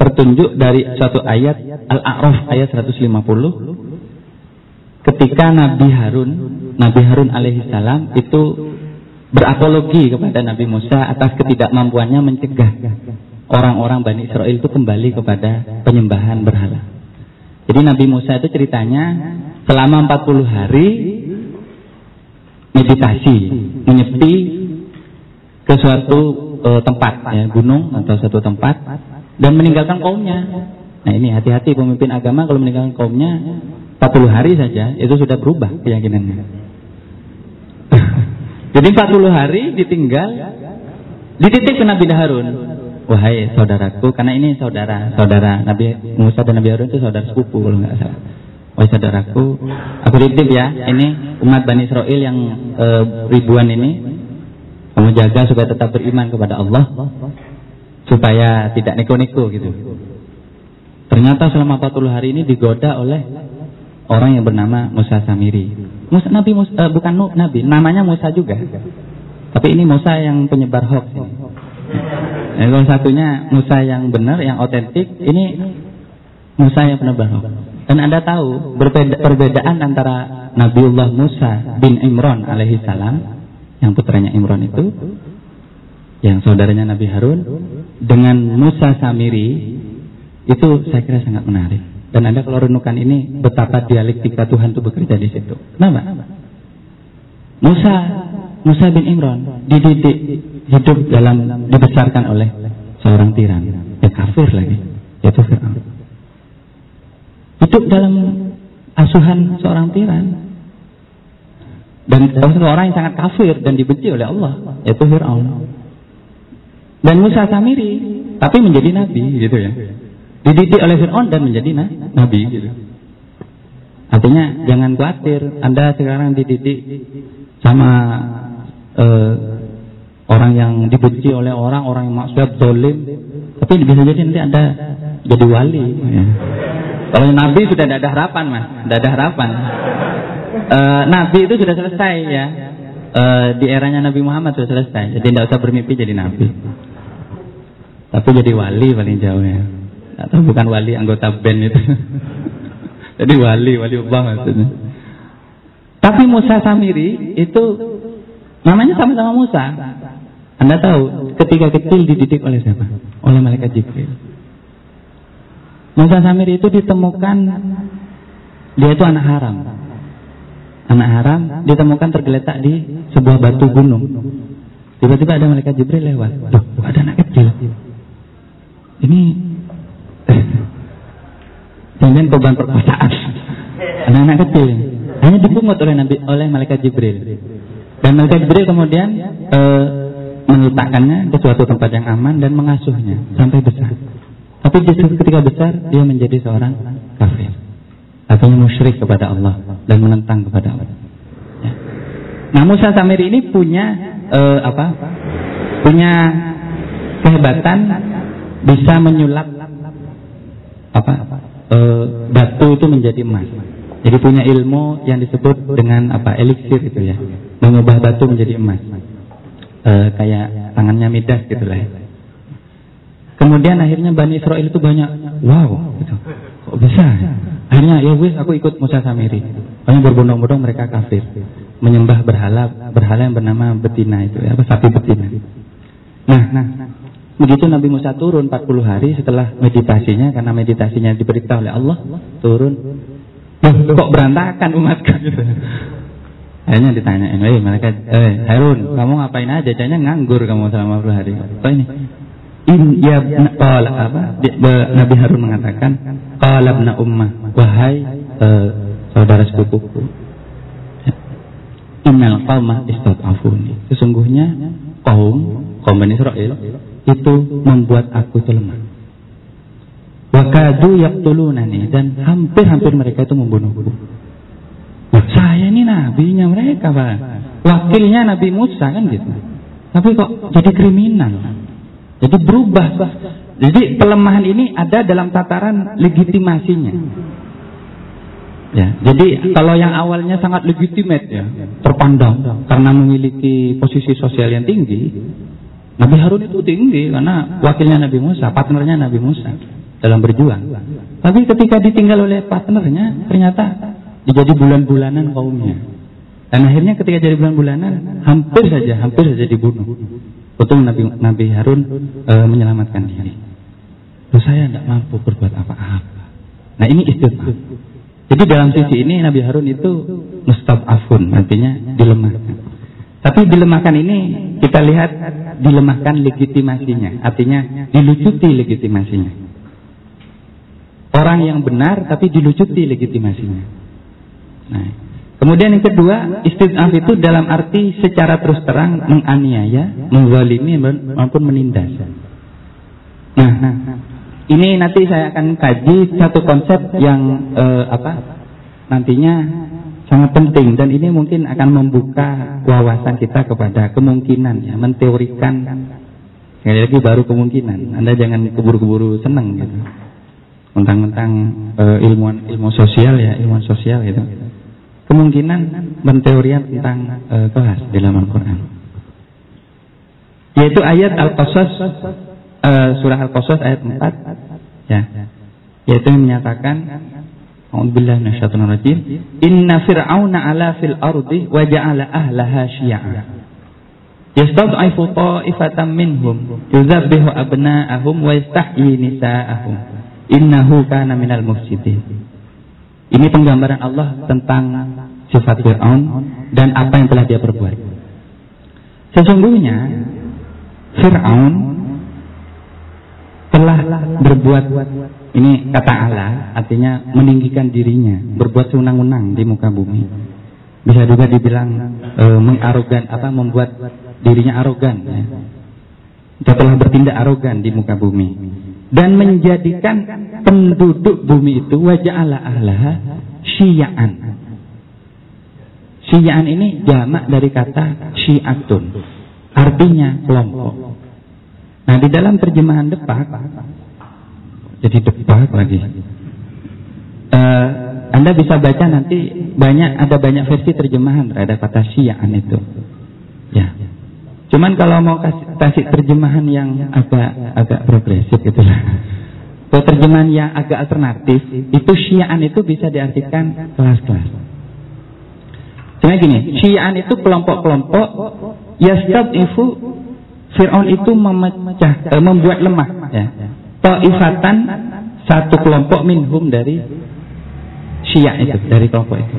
tertunjuk dari suatu ayat Al-A'raf ayat 150 ketika Nabi Harun Nabi Harun alaihissalam itu berapologi kepada Nabi Musa atas ketidakmampuannya mencegah orang-orang Bani Israel itu kembali kepada penyembahan berhala. Jadi Nabi Musa itu ceritanya selama 40 hari meditasi, menyepi ke suatu uh, tempat ya gunung atau satu tempat dan meninggalkan kaumnya. Nah ini hati-hati pemimpin agama kalau meninggalkan kaumnya 40 hari saja itu sudah berubah keyakinannya. Jadi 40 hari ditinggal dititip ke Nabi Harun. Wahai saudaraku, karena ini saudara, saudara Nabi Musa dan Nabi Harun itu saudara sepupu kalau nggak salah. Wahai saudaraku, aku titip ya, ini umat Bani Israel yang e, ribuan ini kamu jaga supaya tetap beriman kepada Allah supaya tidak neko-neko gitu. Ternyata selama 40 hari ini digoda oleh orang yang bernama Musa Samiri. Musa Nabi Musa, uh, bukan Nabi, namanya Musa juga. Tapi ini Musa yang penyebar hoax ini. Nah, satunya Musa yang benar, yang otentik, ini Musa yang penyebar hoax. Dan Anda tahu berbeda, perbedaan antara Nabiullah Musa bin Imran alaihi salam yang putranya Imran itu yang saudaranya Nabi Harun dengan Musa Samiri itu saya kira sangat menarik dan Anda kalau renungkan ini betapa dialektika Tuhan itu bekerja di situ. Kenapa? Musa Musa bin Imran dididik hidup dalam dibesarkan oleh seorang tiran, ya kafir lagi, yaitu Fir'aun. Hidup dalam asuhan seorang tiran, dan termasuk orang yang sangat kafir dan dibenci oleh Allah, yaitu Fir'aun. Dan Musa Samiri, tapi menjadi nabi gitu ya. Dididik oleh Fir'aun dan menjadi na nabi gitu. Artinya jangan khawatir, Anda sekarang dididik sama uh, orang yang dibenci oleh orang, orang yang maksud dolim, tapi bisa jadi nanti Anda jadi wali. Ya. Kalau nabi sudah tidak ada harapan mas, tidak ada harapan uh, Nabi itu sudah selesai ya. Uh, di eranya Nabi Muhammad sudah selesai. Jadi tidak usah bermimpi jadi Nabi. Tapi jadi wali paling jauh ya. Atau bukan wali anggota band itu. jadi wali, wali Allah maksudnya. Tapi Musa Samiri itu namanya sama-sama Musa. Anda tahu ketika kecil dididik oleh siapa? Oleh malaikat Jibril. Musa Samiri itu ditemukan dia itu anak haram anak haram ditemukan tergeletak di sebuah batu gunung. Tiba-tiba ada malaikat Jibril lewat. Loh, ada anak kecil. Ini jangan korban perkosaan. Anak-anak kecil. hanya dipungut oleh Nabi oleh malaikat Jibril. Dan malaikat Jibril kemudian e, meletakkannya ke suatu tempat yang aman dan mengasuhnya sampai besar. Tapi justru ketika besar dia menjadi seorang kafir. Artinya musyrik kepada Allah dan menentang kepada Allah. Ya. Nah Musa Samiri ini punya e, apa? Punya kehebatan bisa menyulap apa? E, batu itu menjadi emas. Jadi punya ilmu yang disebut dengan apa? Eliksir itu ya. Mengubah batu menjadi emas. E, kayak tangannya Midas gitu lah ya. Kemudian akhirnya Bani Israel itu banyak, wow, gitu. kok bisa? Akhirnya ya wis aku ikut Musa Samiri. Hanya berbondong-bondong mereka kafir, menyembah berhala, berhala yang bernama betina itu, ya, apa sapi betina. Nah, nah, begitu Nabi Musa turun 40 hari setelah meditasinya, karena meditasinya diberitahu oleh Allah, turun. Loh, kok berantakan umatku gitu. Akhirnya ditanyain, eh mereka, eh Harun, kamu ngapain aja? Jadinya nganggur kamu selama 40 hari. Apa ini? In ya qala apa? Nabi Harun mengatakan, qala ibna ummah, wahai uh, saudara sepupuku. Innal qauma istad'afuni. Sesungguhnya kaum kaum Bani Israel itu membuat aku itu lemah. Wakadu yaqtulunani dan hampir-hampir mereka itu membunuhku. Nah, saya ini nabinya mereka, Pak. Wakilnya Nabi Musa kan gitu. Tapi kok jadi kriminal? Jadi berubah. Jadi pelemahan ini ada dalam tataran legitimasinya. Ya, jadi kalau yang awalnya sangat legitimate ya, terpandang karena memiliki posisi sosial yang tinggi, Nabi Harun itu tinggi karena wakilnya Nabi Musa, partnernya Nabi Musa dalam berjuang. Tapi ketika ditinggal oleh partnernya, ternyata dijadi bulan-bulanan kaumnya. Dan akhirnya ketika jadi bulan-bulanan, hampir saja, hampir saja dibunuh. Untung Nabi, Nabi Harun e, menyelamatkan diri. Terus saya tidak mampu berbuat apa-apa. Nah ini istighfar. Jadi dalam sisi ini Nabi Harun itu mustab'afun, artinya dilemahkan. Tapi dilemahkan ini kita lihat dilemahkan legitimasinya, artinya dilucuti legitimasinya. Orang yang benar tapi dilucuti legitimasinya. Nah, Kemudian yang kedua, istidaf itu dalam arti secara terus terang menganiaya, menzalimi maupun menindas. Nah, nah, ini nanti saya akan kaji satu konsep yang eh, apa? Nantinya sangat penting dan ini mungkin akan membuka wawasan kita kepada kemungkinan ya, menteorikan sekali lagi baru kemungkinan. Anda jangan keburu-keburu senang gitu. Mentang-mentang eh, ilmuwan ilmu sosial ya, ilmuwan sosial gitu kemungkinan menteorian tentang uh, kelas di dalam Al-Quran. Yaitu ayat Al-Qasas, uh, surah Al-Qasas ayat 4. Ya. Yaitu yang menyatakan, Alhamdulillah minasyaitonir rajim, Inna fir'auna ala fil ardi wa ja'ala ahlaha syi'a. Yastad'ifu ta'ifatan minhum yuzabbihu abna'ahum wa yastahyi nisa'ahum. Innahu kana minal mufsidin. Ini penggambaran Allah tentang sifat Fir'aun dan apa yang telah dia perbuat. Sesungguhnya Fir'aun telah berbuat ini kata Allah artinya meninggikan dirinya, berbuat senang-unang di muka bumi. Bisa juga dibilang e, mengarogan apa membuat dirinya arogan ya. Telah bertindak arogan di muka bumi dan menjadikan penduduk bumi itu wajah Allah ahlaha syiaan. Syiaan ini jamak dari kata syiatun. Artinya kelompok. Nah di dalam terjemahan depak, jadi depak lagi. Uh, anda bisa baca nanti banyak ada banyak versi terjemahan terhadap kata syiaan itu. Ya. Cuman kalau mau kasih, kasih terjemahan yang agak agak progresif gitu lah. Kalau terjemahan yang agak alternatif, itu syiaan itu bisa diartikan kelas-kelas. Cuma gini, syiaan itu kelompok-kelompok ifu Fir'aun itu memecah, eh, membuat lemah ya. Ta'ifatan satu kelompok minhum dari Syiah itu, dari kelompok itu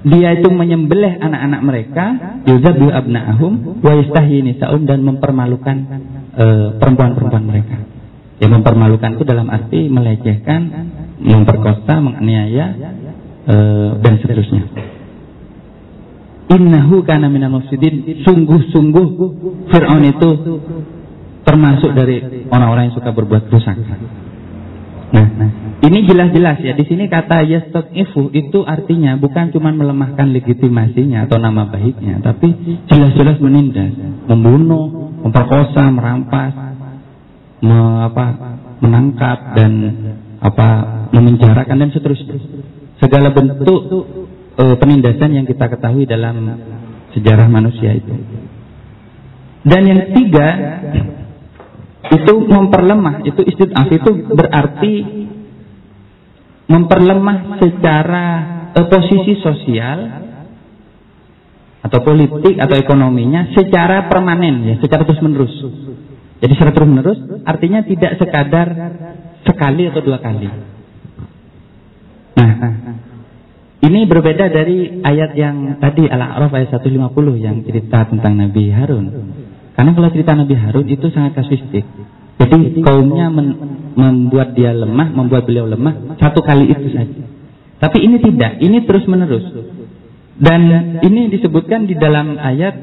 dia itu menyembelih anak-anak mereka yuzabu abna'ahum wa yastahyi nisa'um dan mempermalukan eh, perempuan-perempuan mereka. Ya mempermalukan itu dalam arti melecehkan, memperkosa, menganiaya uh, dan seterusnya. Innahu kana minal mufsidin. Sungguh-sungguh Fir'aun itu termasuk dari orang-orang yang suka berbuat dosa. Nah, nah, ini jelas-jelas ya. Di sini kata ifu itu artinya bukan cuma melemahkan legitimasinya atau nama baiknya, tapi jelas-jelas menindas, membunuh, memperkosa, merampas, me, apa, menangkap dan apa memenjarakan dan seterusnya. Segala bentuk e, penindasan yang kita ketahui dalam sejarah manusia itu. Dan yang ketiga, itu memperlemah itu istidaf itu berarti memperlemah secara eh, posisi sosial atau politik atau ekonominya secara permanen ya secara terus menerus jadi secara terus menerus artinya tidak sekadar sekali atau dua kali. Nah ini berbeda dari ayat yang tadi Al-A'raf ayat 150 yang cerita tentang Nabi Harun karena kalau cerita Nabi Harun itu sangat kasuistik. Jadi kaumnya men membuat dia lemah, membuat beliau lemah satu kali itu saja. Tapi ini tidak, ini terus menerus. Dan ini disebutkan di dalam ayat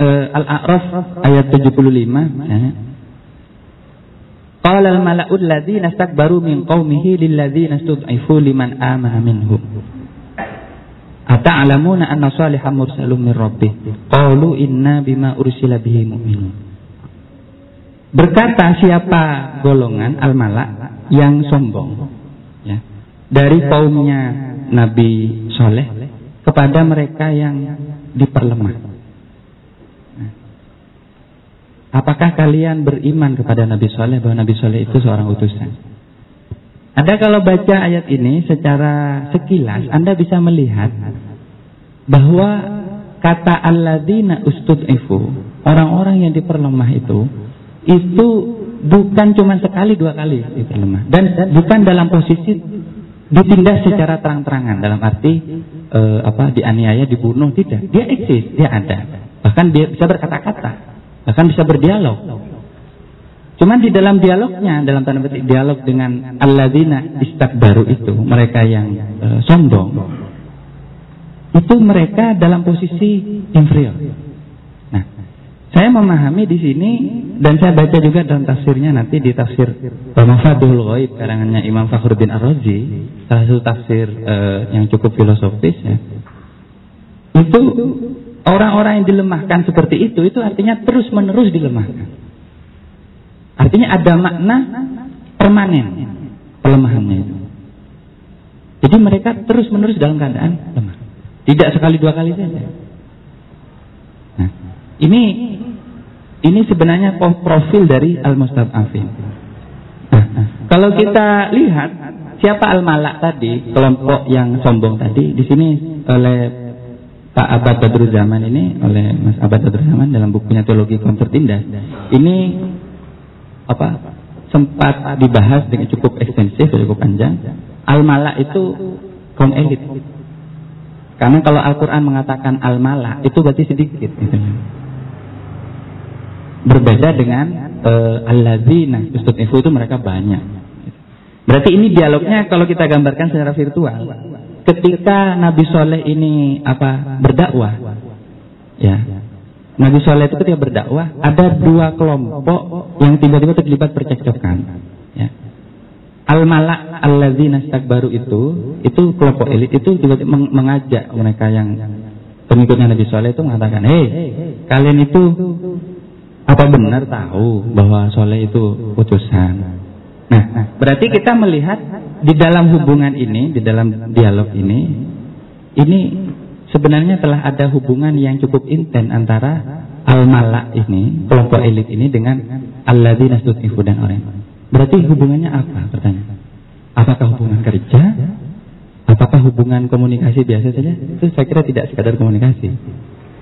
uh, Al-A'raf ayat 75. Ya. Qala al-mala'ul ladzina istakbaru min qaumihi lil ladzina istud'ifu liman amana minhum. Ata'lamuna anna salihah mursalun min rabbih. Qalu inna bima ursila bihi mu'minun. Berkata siapa golongan al-malak yang sombong ya, dari kaumnya Nabi Soleh kepada mereka yang diperlemah. Apakah kalian beriman kepada Nabi Soleh bahwa Nabi Soleh itu seorang utusan? Anda kalau baca ayat ini secara sekilas Anda bisa melihat bahwa kata alladzina ustud'ifu, orang-orang yang diperlemah itu itu bukan cuma sekali dua kali diperlemah. Dan bukan dalam posisi ditindas secara terang-terangan dalam arti e, apa dianiaya dibunuh tidak. Dia eksis dia ada. Bahkan dia bisa berkata-kata bahkan bisa berdialog Cuman di dalam dialognya, dalam tanda petik dialog dengan alladzina istakbaru itu, mereka yang e, sombong, itu mereka dalam posisi inferior. Nah, saya memahami di sini dan saya baca juga dalam tafsirnya nanti di tafsir Mafadul Ghaib karangannya Imam Fakhruddin Ar-Razi, salah satu tafsir e, yang cukup filosofis ya. Itu orang-orang yang dilemahkan seperti itu itu artinya terus-menerus dilemahkan. Artinya ada makna permanen pelemahannya itu. Jadi mereka terus menerus dalam keadaan lemah. Tidak sekali dua kali saja. Nah, ini ini sebenarnya profil dari al-mustad'afin. Nah, kalau kita lihat siapa al-malak tadi, kelompok yang sombong tadi, di sini oleh Pak Abad Badrul Zaman ini, oleh Mas Abad Badrul Zaman dalam bukunya Teologi Kaum Tertindas, ini apa sempat dibahas dengan cukup ekstensif, cukup panjang. Al-Mala itu kaum elit. Karena kalau Al-Quran mengatakan Al-Mala itu berarti sedikit. Gitu. Berbeda dengan uh, Al-Ladzina, Ustaz Ifu itu mereka banyak. Berarti ini dialognya kalau kita gambarkan secara virtual. Ketika Nabi Soleh ini apa berdakwah, ya Nabi Soleh itu ketika berdakwah ada dua kelompok yang tiba-tiba terlibat percekcokan. Ya. Al-Malak al-ladzina baru itu, itu kelompok elit itu tiba-tiba mengajak mereka yang pengikutnya Nabi Soleh itu mengatakan, hei kalian itu apa benar tahu bahwa Soleh itu utusan? Nah, berarti kita melihat di dalam hubungan ini, di dalam dialog ini, ini sebenarnya telah ada hubungan yang cukup intens antara al-malak ini, kelompok elit ini dengan alladzina stutifu dan orang. Berarti hubungannya apa? Pertanyaan. Apakah hubungan kerja? Apakah hubungan komunikasi biasa saja? Itu saya kira tidak sekadar komunikasi.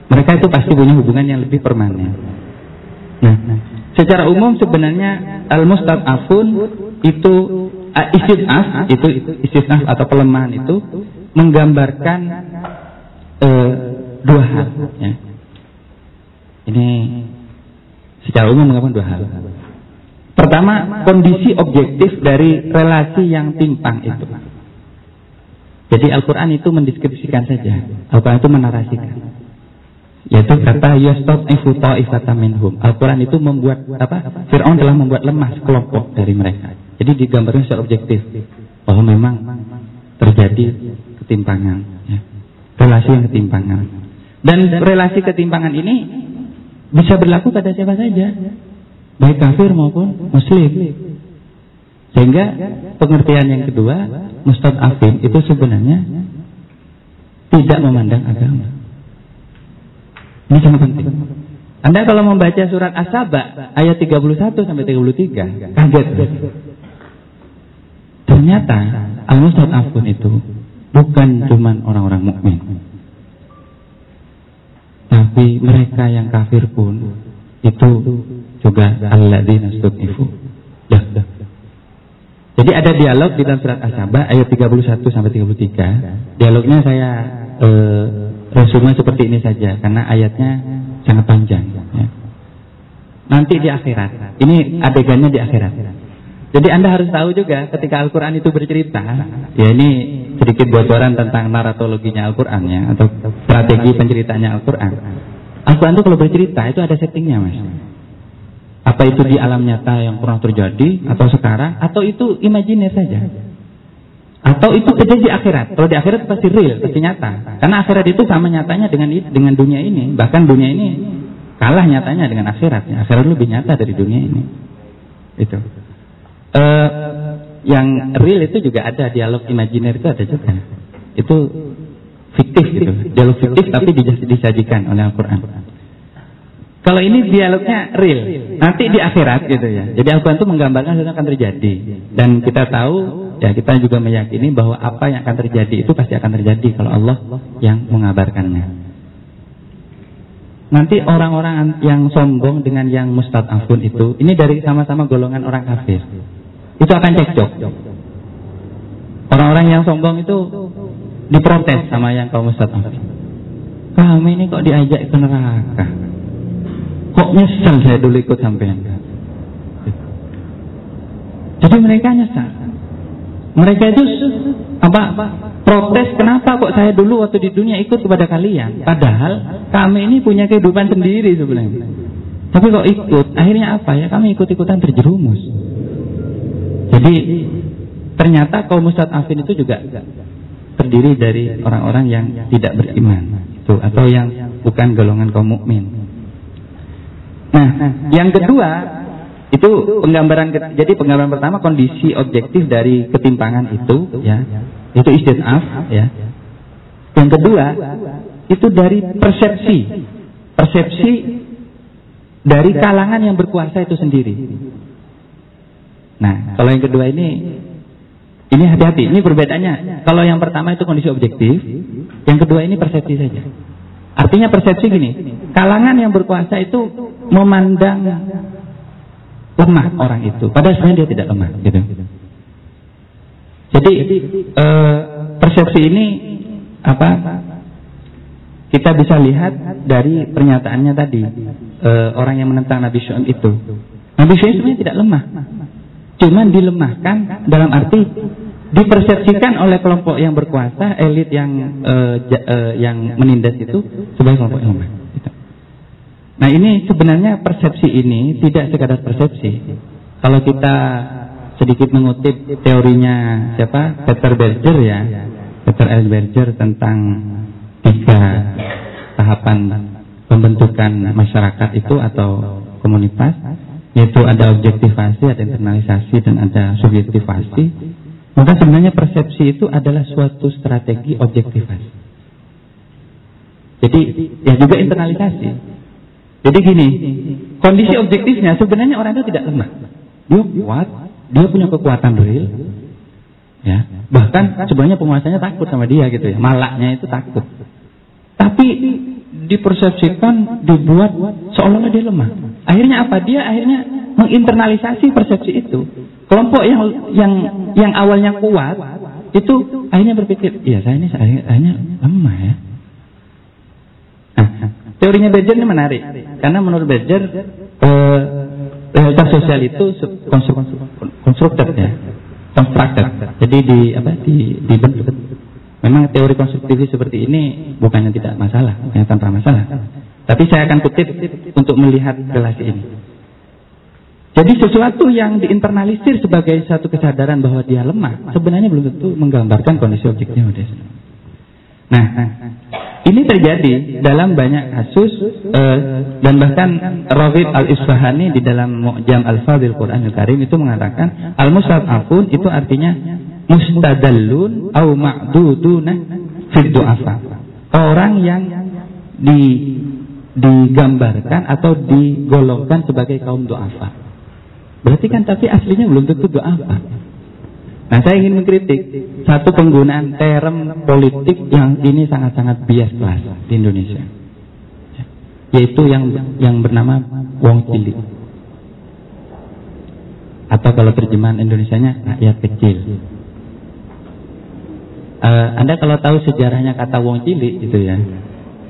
Mereka itu pasti punya hubungan yang lebih permanen. Nah, secara umum sebenarnya al-mustad'afun itu uh, istid'af itu istid'af atau pelemahan itu menggambarkan uh, dua hal ya. Ini secara umum mengatakan dua hal. Pertama, kondisi objektif dari relasi yang timpang itu. Jadi Al-Quran itu mendeskripsikan saja. Al-Quran itu menarasikan. Yaitu kata yastad'ifu ta'ifata minhum. Al-Quran itu membuat apa? Fir'aun telah membuat lemah sekelompok dari mereka. Jadi digambarkan secara objektif bahwa memang terjadi ketimpangan. Relasi yang ketimpangan. Dan relasi ketimpangan ini bisa berlaku pada siapa saja, baik kafir maupun muslim. Sehingga pengertian yang kedua, mustad'afin itu sebenarnya tidak memandang agama. Ini sangat penting. Anda kalau membaca surat As-Saba ayat 31 sampai 33, kaget. Ternyata al-mustad'afun itu bukan cuma orang-orang mukmin. Tapi mereka yang kafir pun itu juga stud'ifu. Dah, dah. Jadi ada dialog di dalam surat As-Saba ayat 31 sampai 33. Dialognya saya eh, resume seperti ini saja karena ayatnya sangat panjang. Ya. Nanti di akhirat, ini adegannya di akhirat. Jadi Anda harus tahu juga ketika Al-Quran itu bercerita, ya ini sedikit bocoran tentang naratologinya Al-Quran ya, atau strategi penceritanya Al-Quran. Al-Quran itu kalau bercerita itu ada settingnya mas. Apa itu di alam nyata yang pernah terjadi atau sekarang atau itu imajiner saja. Atau itu terjadi di akhirat. Kalau di akhirat pasti real, pasti nyata. Karena akhirat itu sama nyatanya dengan dengan dunia ini. Bahkan dunia ini kalah nyatanya dengan akhirat. Akhirat lebih nyata dari dunia ini. Itu. Uh, yang real itu juga ada dialog imajiner itu ada juga. Itu fiktif gitu. Dialog fiktif tapi disajikan oleh Al-Quran. Kalau ini dialognya real, nanti di akhirat gitu ya. Jadi Al-Quran itu menggambarkan sesuatu akan terjadi. Dan kita tahu, ya kita juga meyakini bahwa apa yang akan terjadi itu pasti akan terjadi kalau Allah yang mengabarkannya. Nanti orang-orang yang sombong dengan yang mustad'afun itu, ini dari sama-sama golongan orang kafir. Itu akan cekcok. Orang-orang yang sombong itu diprotes sama yang kaum mustad'afun. Kami ini kok diajak ke neraka? Kok nyesal saya dulu ikut sampean? Jadi mereka nyesal. Mereka itu apa? Protes kenapa kok saya dulu waktu di dunia ikut kepada kalian? Padahal kami ini punya kehidupan sendiri sebenarnya. Tapi kok ikut? Akhirnya apa ya? Kami ikut-ikutan terjerumus. Jadi ternyata kaum Afin itu juga terdiri dari orang-orang yang tidak beriman, itu atau yang bukan golongan kaum mukmin. Nah, yang kedua itu penggambaran jadi penggambaran pertama kondisi objektif dari ketimpangan itu ya. Itu istinaf ya. Yang kedua itu dari persepsi. Persepsi dari kalangan yang berkuasa itu sendiri. Nah, kalau yang kedua ini ini hati-hati, ini perbedaannya. Kalau yang pertama itu kondisi objektif, yang kedua ini persepsi saja. Artinya persepsi gini, kalangan yang berkuasa itu memandang lemah orang itu, padahal sebenarnya dia tidak lemah, gitu. Jadi eh, persepsi ini apa? Kita bisa lihat dari pernyataannya tadi eh, orang yang menentang Nabi Syuaib itu. Nabi Syuaib sebenarnya tidak lemah, cuman dilemahkan dalam arti dipersepsikan oleh kelompok yang berkuasa, elit yang uh, uh, yang menindas itu sebagai kelompok yang lemah. Gitu. Nah ini sebenarnya persepsi ini tidak sekadar persepsi. Kalau kita sedikit mengutip teorinya siapa Peter Berger ya, Peter L. Berger tentang tiga tahapan pembentukan masyarakat itu atau komunitas, yaitu ada objektivasi, ada internalisasi, dan ada subjektivasi. Maka sebenarnya persepsi itu adalah suatu strategi objektivasi. Jadi ya juga internalisasi. Jadi gini, kondisi objektifnya sebenarnya orang itu tidak lemah. Dia kuat, dia punya kekuatan real. Ya, bahkan sebenarnya penguasanya takut sama dia gitu ya. Malaknya itu takut. Tapi dipersepsikan, dibuat seolah-olah dia lemah. Akhirnya apa? Dia akhirnya menginternalisasi persepsi itu. Kelompok yang yang yang awalnya kuat itu akhirnya berpikir, iya saya ini akhirnya lemah ya. Nah, teorinya Berger ini menarik karena menurut Berger eh, realitas sosial itu konstruktif ya, konstruktif. Jadi di apa di dibentuk Memang teori konstruktivis seperti ini bukannya tidak masalah, bukannya tanpa masalah. Tapi saya akan kutip untuk melihat relasi ini. Jadi sesuatu yang diinternalisir sebagai satu kesadaran bahwa dia lemah, sebenarnya belum tentu menggambarkan kondisi objeknya. Nah, ini terjadi dalam banyak kasus uh, dan bahkan Rawid al-Isfahani di dalam Mu'jam al-Fadil Quranul Karim itu mengatakan al-mustad'afun itu artinya mustadallun au ma'duduna fid du'afa. Orang yang di digambarkan atau digolongkan sebagai kaum du'afa. Berarti kan tapi aslinya belum tentu du'afa. Nah saya ingin mengkritik satu penggunaan term politik yang ini sangat-sangat bias kelas di Indonesia, yaitu yang yang bernama wong cilik atau kalau terjemahan Indonesianya rakyat kecil. Uh, anda kalau tahu sejarahnya kata wong cilik itu ya,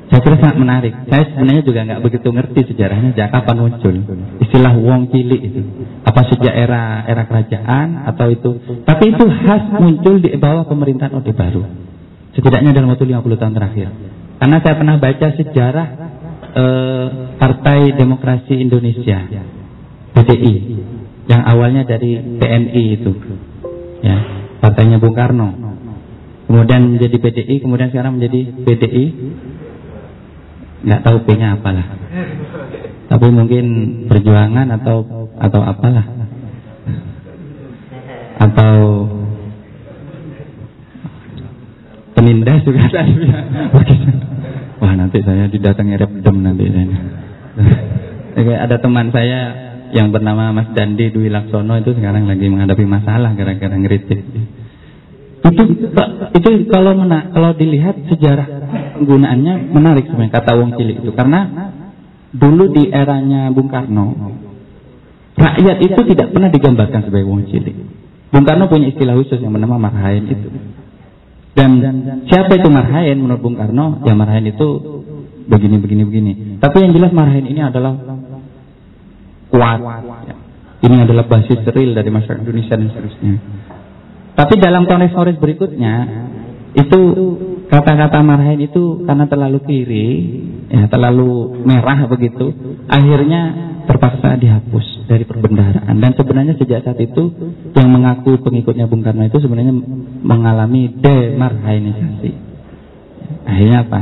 saya kira sangat menarik. Saya sebenarnya juga nggak begitu ngerti sejarahnya sejak kapan muncul istilah wong cilik itu. Apa sejak era era kerajaan atau itu? Tapi itu khas muncul di bawah pemerintahan Orde Baru. Setidaknya dalam waktu 50 tahun terakhir. Karena saya pernah baca sejarah eh, Partai Demokrasi Indonesia PDI yang awalnya dari PNI itu. Ya, partainya Bung Karno. Kemudian menjadi PDI, kemudian sekarang menjadi PDI nggak tahu P-nya apalah. Tapi mungkin perjuangan atau atau apalah. Atau penindas juga tadi. Wah nanti saya didatangi repdem nanti saya. Ada teman saya yang bernama Mas Dandi Dwi Laksono itu sekarang lagi menghadapi masalah gara-gara ngeritik. Itu itu kalau mena, kalau dilihat sejarah penggunaannya menarik sebenarnya kata wong cilik itu karena dulu di eranya Bung Karno rakyat itu tidak pernah digambarkan sebagai wong cilik. Bung Karno punya istilah khusus yang bernama marhain itu. Dan siapa itu marhain menurut Bung Karno? Ya marhain itu begini begini begini. Tapi yang jelas marhain ini adalah kuat. Ini adalah basis real dari masyarakat Indonesia dan seterusnya. Tapi dalam tulis-tulis berikutnya itu kata-kata marhain itu karena terlalu kiri, ya terlalu merah begitu, akhirnya terpaksa dihapus dari perbendaharaan. Dan sebenarnya sejak saat itu yang mengaku pengikutnya Bung Karno itu sebenarnya mengalami demarhainisasi. Akhirnya apa?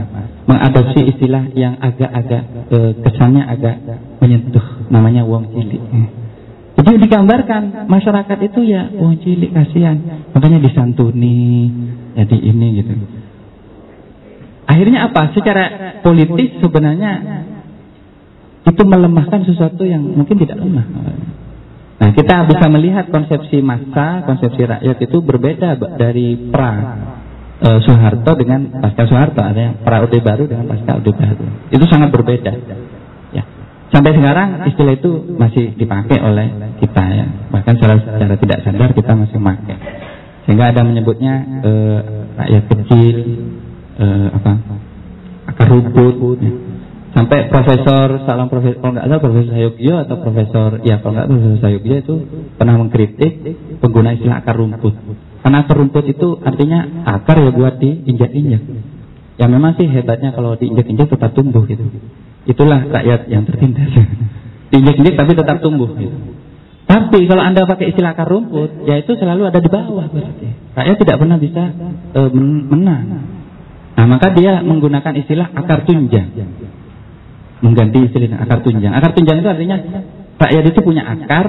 Mengadopsi istilah yang agak-agak eh, kesannya agak menyentuh, namanya wong cilik. Jadi digambarkan masyarakat itu ya wong cilik kasihan, makanya disantuni, jadi ini gitu. Akhirnya apa? Secara politis sebenarnya itu melemahkan sesuatu yang mungkin tidak lemah. Nah, kita bisa melihat konsepsi massa, konsepsi rakyat itu berbeda dari pra e, Soeharto dengan pasca Soeharto, ada yang pra Orde Baru dengan pasca Orde Baru. Itu sangat berbeda. Sampai sekarang istilah itu masih dipakai oleh kita ya. Bahkan secara, secara tidak sadar kita masih memakai. Sehingga ada menyebutnya eh, rakyat kecil, eh, apa akar rumput. Ya. Sampai Profesor Salam Profesor kalau nggak salah Profesor Sayogyo atau Profesor ya kalau nggak Profesor Sayogyo itu pernah mengkritik pengguna istilah akar rumput. Karena akar rumput itu artinya akar ya buat diinjak-injak. Ya memang sih hebatnya kalau diinjak-injak tetap tumbuh gitu. Itulah rakyat yang tertindas. Diinjek-injek tapi tetap tumbuh. Gitu. Tapi kalau anda pakai istilah akar rumput, ya itu selalu ada di bawah berarti. Rakyat tidak pernah bisa e, menang. Nah maka dia menggunakan istilah akar tunjang. Mengganti istilah akar tunjang. Akar tunjang itu artinya rakyat itu punya akar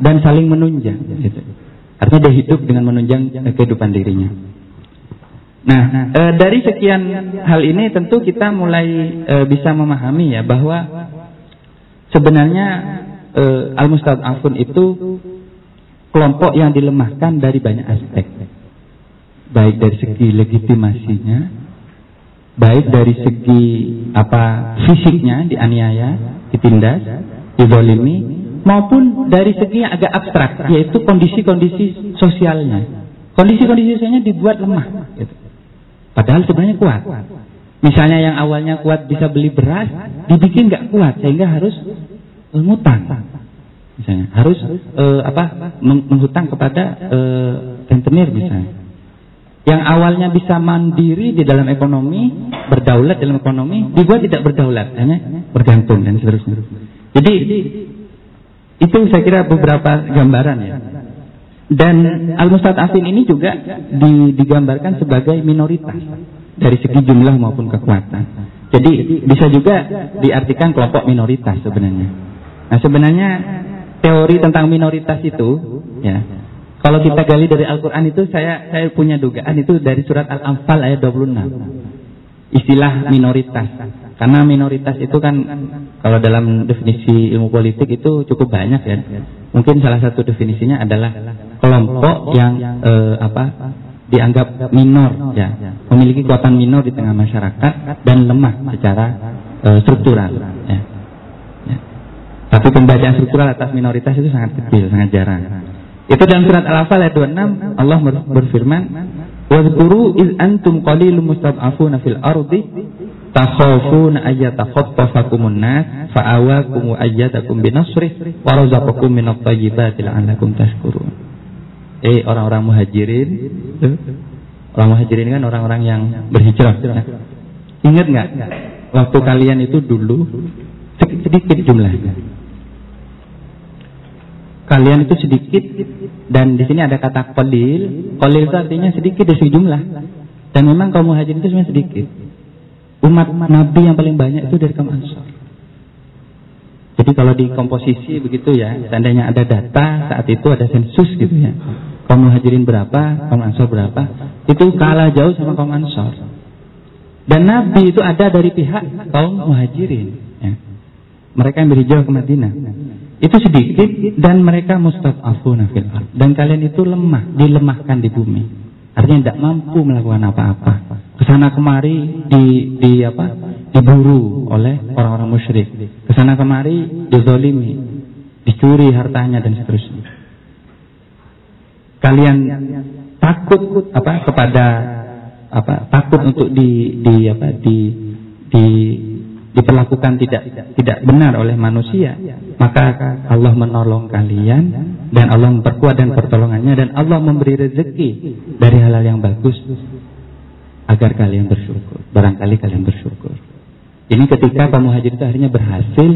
dan saling menunjang. Gitu. Artinya dia hidup dengan menunjang kehidupan dirinya. Nah, e, dari sekian hal ini tentu kita mulai e, bisa memahami ya bahwa sebenarnya e, al-mustad'afun itu kelompok yang dilemahkan dari banyak aspek. Baik dari segi legitimasinya, baik dari segi apa fisiknya dianiaya, ditindas, dizolimi, maupun dari segi yang agak abstrak, yaitu kondisi-kondisi sosialnya. Kondisi-kondisi sosialnya dibuat lemah. Gitu. Padahal sebenarnya kuat. Misalnya yang awalnya kuat bisa beli beras, dibikin nggak kuat sehingga harus uh, ngutang. Misalnya harus uh, apa menghutang kepada uh, rentenir misalnya. yang awalnya bisa mandiri di dalam ekonomi, berdaulat dalam ekonomi, dibuat tidak berdaulat, hanya bergantung dan seterusnya. Jadi itu saya kira beberapa gambaran ya. Dan al-mustad'afin ini juga digambarkan sebagai minoritas dari segi jumlah maupun kekuatan. Jadi bisa juga diartikan kelompok minoritas sebenarnya. Nah sebenarnya teori tentang minoritas itu ya kalau kita gali dari Al-Quran itu saya saya punya dugaan itu dari surat Al-Anfal ayat 26. Istilah minoritas. Karena minoritas itu kan kalau dalam definisi ilmu politik itu cukup banyak ya. Mungkin salah satu definisinya adalah kelompok yang eh, apa dianggap minor ya, memiliki kekuatan minor di tengah masyarakat dan lemah secara eh, struktural ya. Tapi pembacaan struktural atas minoritas itu sangat kecil, sangat jarang. Itu dalam surat Al-Anfal ayat 26 Allah berfirman, "Wadhkuru iz antum qalilun mustad'afuna fil ardi takhafuna ayyatakhattafakumun nas fa'awakum wa ayyadakum binasrih wa razaqakum minat thayyibati la'allakum tashkurun." Eh orang-orang muhajirin Orang muhajirin kan orang-orang yang berhijrah. Ingat nggak Waktu kalian itu dulu Sedikit jumlahnya kalian itu sedikit dan di sini ada kata kolil. Kolil itu artinya sedikit dari jumlah. Dan memang kaum muhajirin itu sebenarnya sedikit. Umat Nabi yang paling banyak itu dari kaum Ansor. Jadi kalau di komposisi begitu ya, seandainya ada data saat itu ada sensus gitu ya. Kaum muhajirin berapa, kaum Ansor berapa, itu kalah jauh sama kaum Ansor. Dan Nabi itu ada dari pihak kaum muhajirin. Ya. Mereka yang berhijrah ke Madinah itu sedikit dan mereka mustad'afuna fil dan kalian itu lemah dilemahkan di bumi. Artinya tidak mampu melakukan apa-apa. Ke sana kemari di di apa? Diburu oleh orang-orang musyrik. Ke sana kemari dizolimi dicuri hartanya dan seterusnya. Kalian takut apa? Kepada apa? Takut untuk di di apa? Di di diperlakukan tidak tidak benar oleh manusia, maka Allah menolong kalian dan Allah memperkuat dan pertolongannya dan Allah memberi rezeki dari hal-hal yang bagus agar kalian bersyukur. Barangkali kalian bersyukur. Ini ketika kaum muhajir itu akhirnya berhasil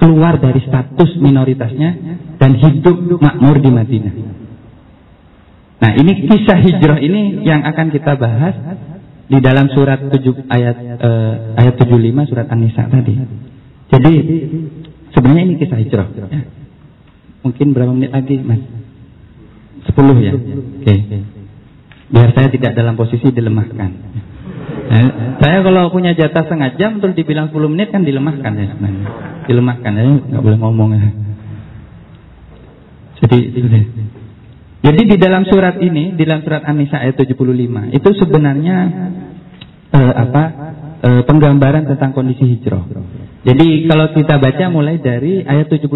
keluar dari status minoritasnya dan hidup makmur di Madinah. Nah ini kisah hijrah ini yang akan kita bahas di dalam surat 7 ayat uh, ayat 75 surat An-Nisa tadi. Jadi sebenarnya ini kisah hijrah. Ya. Mungkin berapa menit lagi, Mas? 10 ya. Oke. Okay. Biar saya tidak dalam posisi dilemahkan. Nah, saya kalau punya jatah setengah jam terus dibilang 10 menit kan dilemahkan ya. Dilemahkan ya, nggak boleh ngomong ya. Jadi jadi di dalam surat ini, di dalam surat An-Nisa ayat 75, itu sebenarnya eh, apa? Eh, penggambaran tentang kondisi hijrah. Jadi kalau kita baca mulai dari ayat 71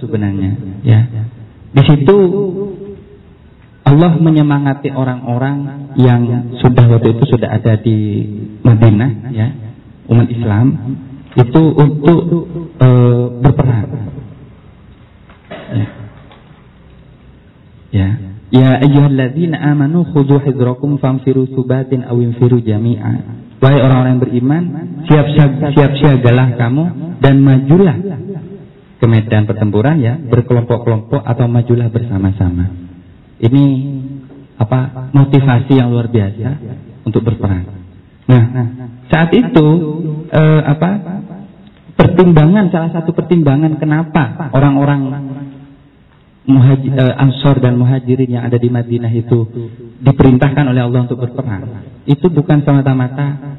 sebenarnya, ya. Di situ Allah menyemangati orang-orang yang sudah waktu itu sudah ada di Madinah, ya, umat Islam itu untuk uh, berperang. Ya. ya. Ya ayyuhalladzina amanu khudhu hidrakum famfiru subatin aw infiru jami'a. Wahai orang-orang yang beriman, siap siap siagalah kamu dan majulah ke medan pertempuran ya, berkelompok-kelompok atau majulah bersama-sama. Ini apa motivasi yang luar biasa untuk berperang. Nah, saat itu eh, apa pertimbangan salah satu pertimbangan kenapa orang-orang muhajir, uh, Ansor dan Muhajirin yang ada di Madinah itu diperintahkan oleh Allah untuk berperang, itu bukan semata-mata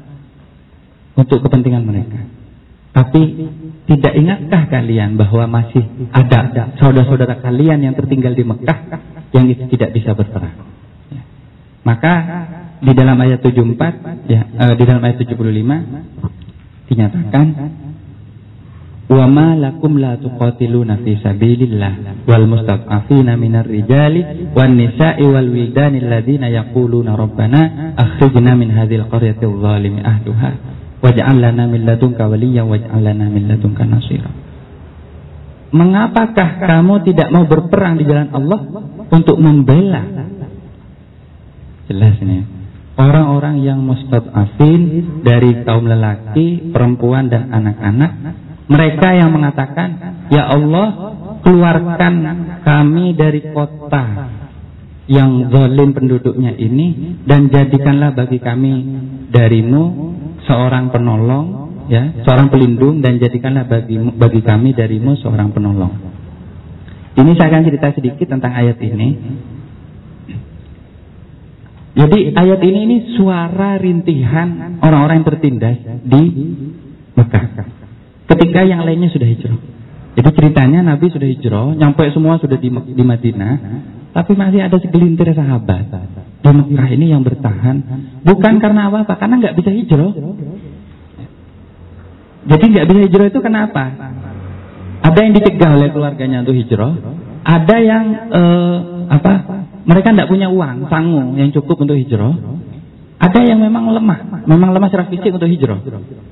untuk kepentingan mereka. Tapi tidak ingatkah kalian bahwa masih ada saudara-saudara kalian yang tertinggal di Mekah yang itu tidak bisa berperang? Ya. Maka di dalam ayat 74 ya uh, di dalam ayat 75 dinyatakan Wa ma lakum la tuqatiluna fi sabilillah wal mustad'afina minar rijali wan nisa'i wal wildani alladhina yaquluna rabbana akhrijna min hadhil qaryati adh-dhalimi ahluha waj'al lana min ladunka waliyyan waj'al lana min ladunka nasira. Mengapakah kamu tidak mau berperang di jalan Allah untuk membela? Jelas ini. orang-orang yang mustad'afin dari kaum lelaki, perempuan dan anak-anak. Mereka yang mengatakan, "Ya Allah, keluarkan kami dari kota yang zalim penduduknya ini dan jadikanlah bagi kami darimu seorang penolong ya seorang pelindung dan jadikanlah bagi bagi kami darimu seorang penolong. Ini saya akan cerita sedikit tentang ayat ini. Jadi ayat ini ini suara rintihan orang-orang yang tertindas di Mekah ketika yang lainnya sudah hijrah jadi ceritanya Nabi sudah hijrah, nyampe semua sudah di, di Madinah, tapi masih ada segelintir sahabat di Mekah ini yang bertahan. Bukan karena apa-apa, karena nggak bisa hijrah. Jadi nggak bisa hijrah itu kenapa? Ada yang dicegah oleh keluarganya untuk hijrah, ada yang uh, apa? Mereka tidak punya uang, sanggup yang cukup untuk hijrah. Ada yang memang lemah, memang lemah secara fisik untuk hijrah.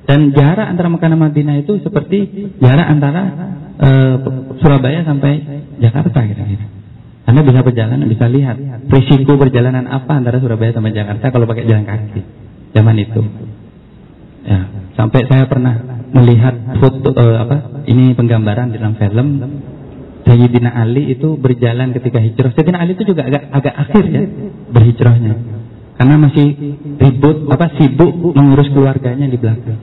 Dan jarak antara Mekah dan Madinah itu seperti jarak antara uh, Surabaya sampai Jakarta kira-kira. Anda bisa berjalan, bisa lihat risiko perjalanan apa antara Surabaya sampai Jakarta kalau pakai jalan kaki zaman itu. Ya, sampai saya pernah melihat foto uh, apa ini penggambaran di dalam film Sayyidina Ali itu berjalan ketika hijrah. Sayyidina Ali itu juga agak agak akhir ya berhijrahnya karena masih ribut apa sibuk mengurus keluarganya di belakang.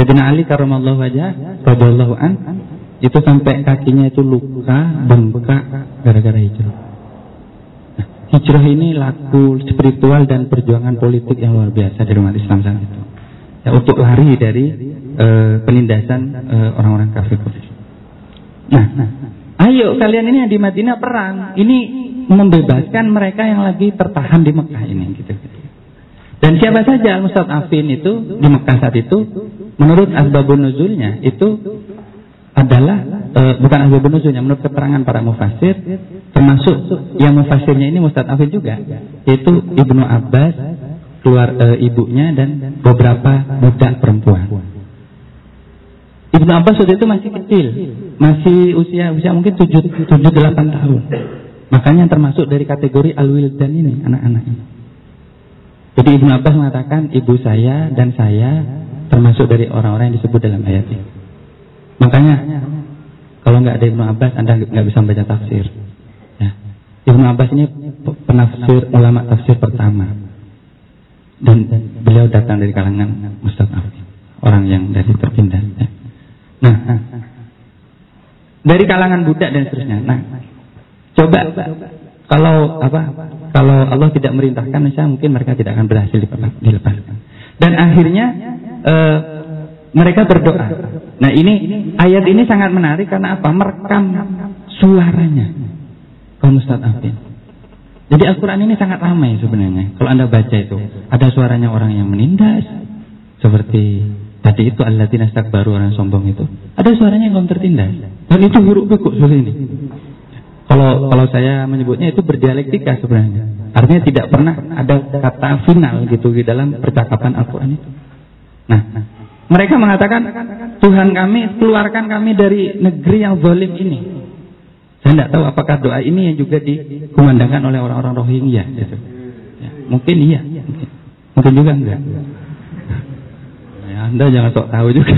Sayyidina Ali karramallahu wajah radhiyallahu an itu sampai kakinya itu luka, bengkak gara-gara hijrah. Nah, hijrah ini laku spiritual dan perjuangan politik yang luar biasa di umat Islam saat itu. Ya, untuk lari dari uh, penindasan uh, orang-orang kafir. Nah, nah, ayo kalian ini yang di Madinah perang. Ini membebaskan mereka yang lagi tertahan di Mekah ini gitu. Dan siapa saja al-mustad'afin itu di Mekah saat itu menurut asbabun nuzulnya itu adalah e, bukan asbabun nuzulnya menurut keterangan para mufasir termasuk yang mufasirnya ini mustad'afin juga yaitu Ibnu Abbas keluar e, ibunya dan beberapa budak perempuan. Ibnu Abbas waktu itu masih kecil, masih usia usia mungkin 7 7 8 tahun. Makanya termasuk dari kategori al-wildan ini, anak-anak ini. Jadi Ibnu Abbas mengatakan ibu saya dan saya termasuk dari orang-orang yang disebut dalam ayat ini. Makanya kalau nggak ada Ibnu Abbas Anda nggak bisa membaca tafsir. Ya. Ibnu Abbas ini penafsir ulama tafsir pertama dan beliau datang dari kalangan Mustafab orang yang dari terpindah. Ya. Nah, dari kalangan budak dan seterusnya. Nah, coba kalau apa kalau Allah tidak merintahkan, saya mungkin mereka tidak akan berhasil dilepaskan. Dan akhirnya uh, mereka berdoa. Nah ini ayat ini sangat menarik karena apa? Merekam suaranya kaum Ustaz Afin. Jadi Al-Quran ini sangat ramai sebenarnya. Kalau anda baca itu, ada suaranya orang yang menindas, seperti tadi itu Allah baru orang sombong itu. Ada suaranya yang kaum tertindas. Dan itu huruf bekuk seperti ini. Kalau kalau saya menyebutnya itu berdialektika sebenarnya. Artinya tidak pernah ada kata final gitu di dalam percakapan Al-Qur'an itu. Nah, mereka mengatakan Tuhan kami keluarkan kami dari negeri yang zalim ini. Saya tidak tahu apakah doa ini yang juga dikumandangkan oleh orang-orang Rohingya gitu. Ya, mungkin iya, mungkin, mungkin juga enggak. Ya, anda jangan sok tahu juga.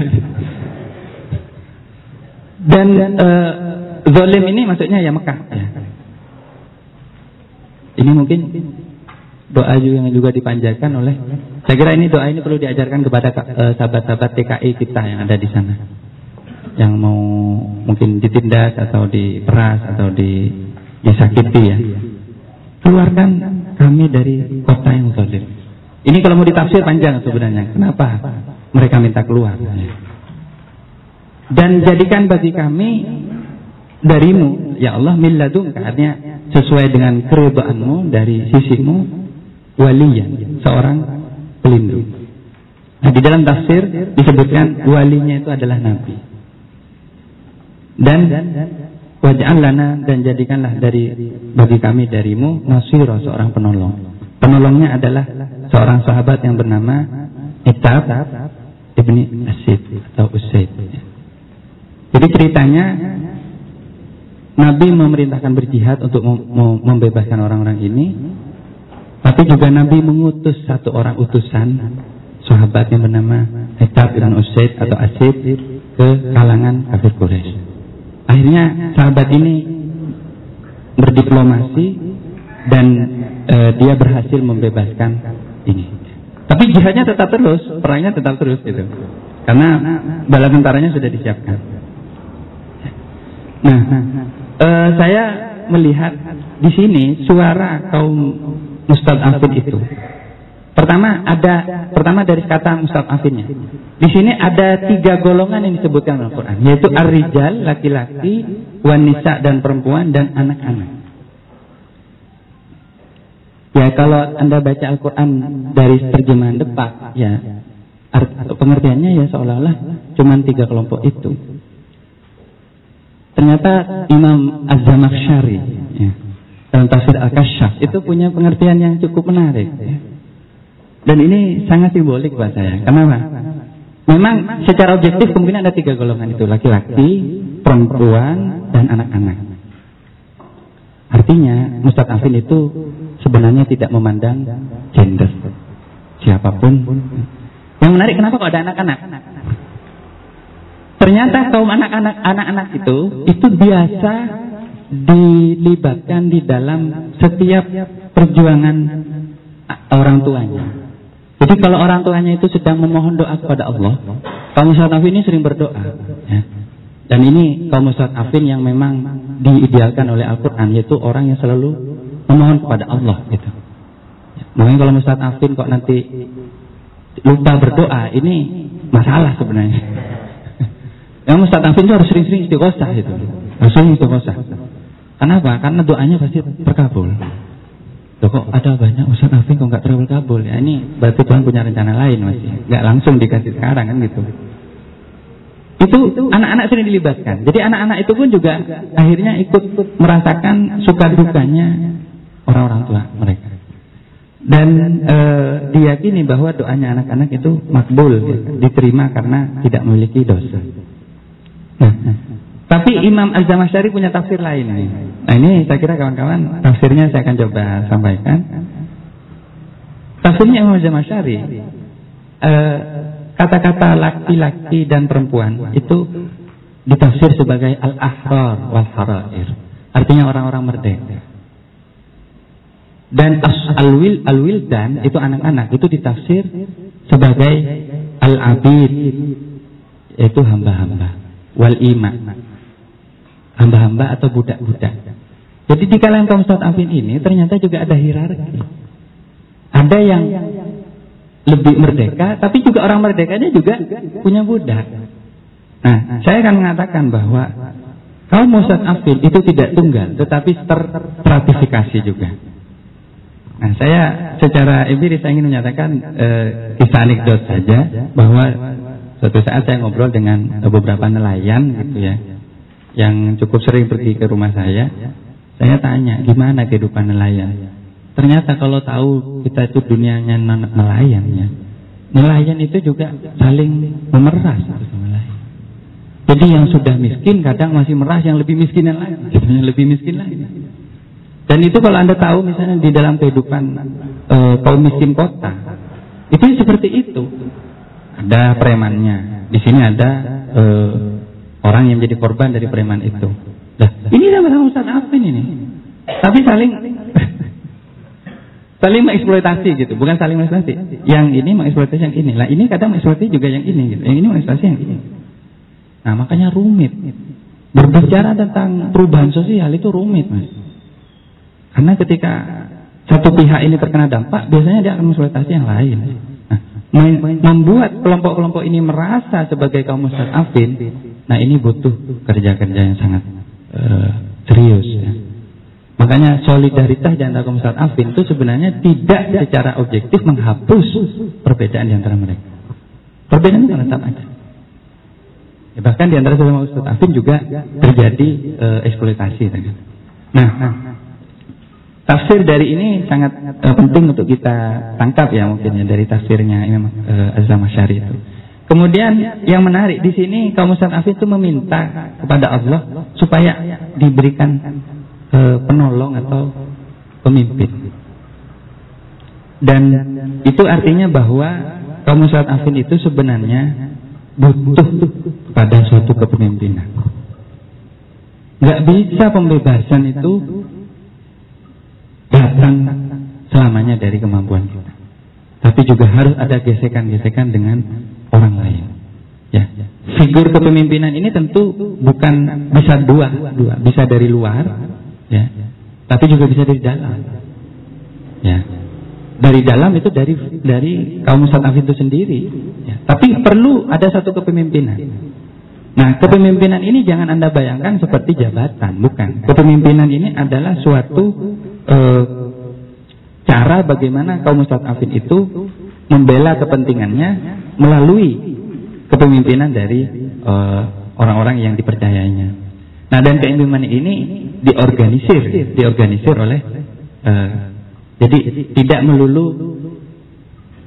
Dan uh, Zolim ini maksudnya ya Mekah. Ya. Ini mungkin doa juga yang juga dipanjatkan oleh saya kira ini doa ini perlu diajarkan kepada eh, sahabat-sahabat TKI kita yang ada di sana. Yang mau mungkin ditindas atau diperas atau di, disakiti ya. Keluarkan kami dari kota yang zalim ini kalau mau ditafsir panjang sebenarnya. Kenapa mereka minta keluar? Dan jadikan bagi kami darimu. Ya Allah milladun artinya sesuai dengan keridhaanmu dari sisimu waliyan seorang pelindung. Nah, di dalam tafsir disebutkan walinya itu adalah nabi. Dan wajah lana dan jadikanlah dari bagi kami darimu nasiro seorang penolong. Penolongnya adalah seorang sahabat yang bernama Itab ibni Asid atau Usaid. Jadi ceritanya Nabi memerintahkan berjihad untuk membebaskan orang-orang ini. Tapi juga Nabi mengutus satu orang utusan sahabat yang bernama Hetab bin Usaid atau Asid ke kalangan kafir Quraisy. Akhirnya sahabat ini berdiplomasi dan e, dia berhasil membebaskan ini. Tapi jihadnya tetap terus, perangnya tetap terus gitu. Karena bala tentaranya sudah disiapkan. Nah, e, saya melihat di sini suara kaum mustadafin itu. Pertama ada pertama dari kata mustad'afinnya. Di sini ada tiga golongan yang disebutkan dalam Al-Qur'an, yaitu ar-rijal, laki-laki, wanita dan perempuan dan anak-anak. Ya kalau Anda baca Al-Quran dari terjemahan depak, ya pengertiannya ya seolah-olah cuma tiga kelompok itu. Ternyata Imam Az-Zamakhsyari ya, dalam tafsir Al-Kasyaf itu punya pengertian yang cukup menarik. Ya. Dan ini sangat simbolik buat saya. Kenapa? Memang secara objektif kemungkinan ada tiga golongan itu. Laki-laki, perempuan, dan anak-anak. Artinya Afin itu sebenarnya tidak memandang gender. Siapa pun. Yang menarik kenapa kok ada anak-anak? Ternyata kaum anak-anak anak-anak itu itu biasa dilibatkan di dalam setiap perjuangan orang tuanya. Jadi kalau orang tuanya itu sedang memohon doa kepada Allah, kaum Afin ini sering berdoa. Ya. Dan ini kaum Afin yang memang diidealkan oleh Al-Quran, yaitu orang yang selalu memohon kepada Allah. Gitu. Makanya kalau Afin kok nanti lupa berdoa, ini masalah sebenarnya. Yang Afin itu harus sering-sering istighosah itu. Harus sering istighosah. Kenapa? Karena doanya pasti terkabul. Loh kok ada banyak Ustaz Afin kok nggak terkabul ya ini berarti Tuhan punya rencana lain masih nggak langsung dikasih sekarang kan gitu itu anak-anak sering dilibatkan jadi anak-anak itu pun juga akhirnya ikut merasakan suka dukanya orang-orang tua mereka dan e, diyakini bahwa doanya anak-anak itu makbul diterima karena tidak memiliki dosa tapi Imam Az-Zamasyari punya tafsir lain. Nah ini saya kira kawan-kawan tafsirnya saya akan coba sampaikan. Tafsirnya Imam Az-Zamasyari eh, kata-kata laki-laki dan perempuan itu ditafsir sebagai al-ahrar wal harair. Artinya orang-orang merdeka. Dan al-wil al-wildan itu anak-anak itu ditafsir sebagai al-abid yaitu hamba-hamba wal iman hamba-hamba atau budak-budak. Jadi di kalangan kaum Afin ini ternyata juga ada hierarki. Ada yang lebih merdeka, tapi juga orang merdekanya juga punya budak. Nah, saya akan mengatakan bahwa kaum Afin itu tidak tunggal, tetapi terstratifikasi juga. Nah, saya secara empiris saya ingin menyatakan eh, kisah anekdot saja bahwa suatu saat saya ngobrol dengan beberapa nelayan gitu ya yang cukup sering pergi ke rumah saya, saya tanya gimana kehidupan nelayan. Ternyata kalau tahu kita itu dunianya nelayan ya, nelayan itu juga saling memeras. Jadi yang sudah miskin kadang masih meras yang lebih miskin lagi, yang lebih miskin lagi. Dan itu kalau anda tahu misalnya di dalam kehidupan e, kaum miskin kota, itu seperti itu. Ada premannya, di sini ada e, Orang yang menjadi korban dari preman itu. Nah, ini sama-sama Ustaz Afin ini. Tapi saling saling mengeksploitasi gitu, bukan saling mengeksploitasi. Yang ini mengeksploitasi yang ini. Lah ini kadang mengeksploitasi juga yang ini gitu. Yang ini mengeksploitasi yang ini. Nah, makanya rumit. Berbicara tentang perubahan sosial itu rumit, Mas. Karena ketika satu pihak ini terkena dampak, biasanya dia akan mengeksploitasi yang lain. Membuat kelompok-kelompok ini merasa sebagai kaum mustadafin Nah ini butuh kerja-kerja yang sangat uh, serius. Ya. Makanya solidaritas di antara kaum afin itu sebenarnya tidak secara objektif menghapus perbedaan di antara mereka. Perbedaan itu tetap ada. Ya, bahkan di antara sesama Ustaz Afin juga terjadi uh, eksploitasi. Nah, nah, tafsir dari ini sangat uh, penting untuk kita tangkap ya mungkin ya dari tafsirnya Imam uh, Azam Syari itu. Kemudian yang menarik di sini kaum Afif itu meminta kepada Allah supaya diberikan e, penolong atau pemimpin. Dan itu artinya bahwa kaum afin itu sebenarnya butuh pada suatu kepemimpinan. Gak bisa pembebasan itu datang selamanya dari kemampuan kita. Tapi juga harus ada gesekan-gesekan dengan orang lain. Ya, figur kepemimpinan ini tentu bukan bisa dua, dua, bisa dari luar, ya, tapi juga bisa dari dalam. Ya, dari dalam itu dari dari kaum mustadaf itu sendiri. Ya. Tapi perlu ada satu kepemimpinan. Nah, kepemimpinan ini jangan anda bayangkan seperti jabatan, bukan. Kepemimpinan ini adalah suatu e, cara bagaimana kaum mustadafin itu membela kepentingannya melalui kepemimpinan dari eh, orang-orang e, yang dipercayainya. Nah, dan kepemimpinan ini diorganisir, diorganisir oleh e, jadi tidak melulu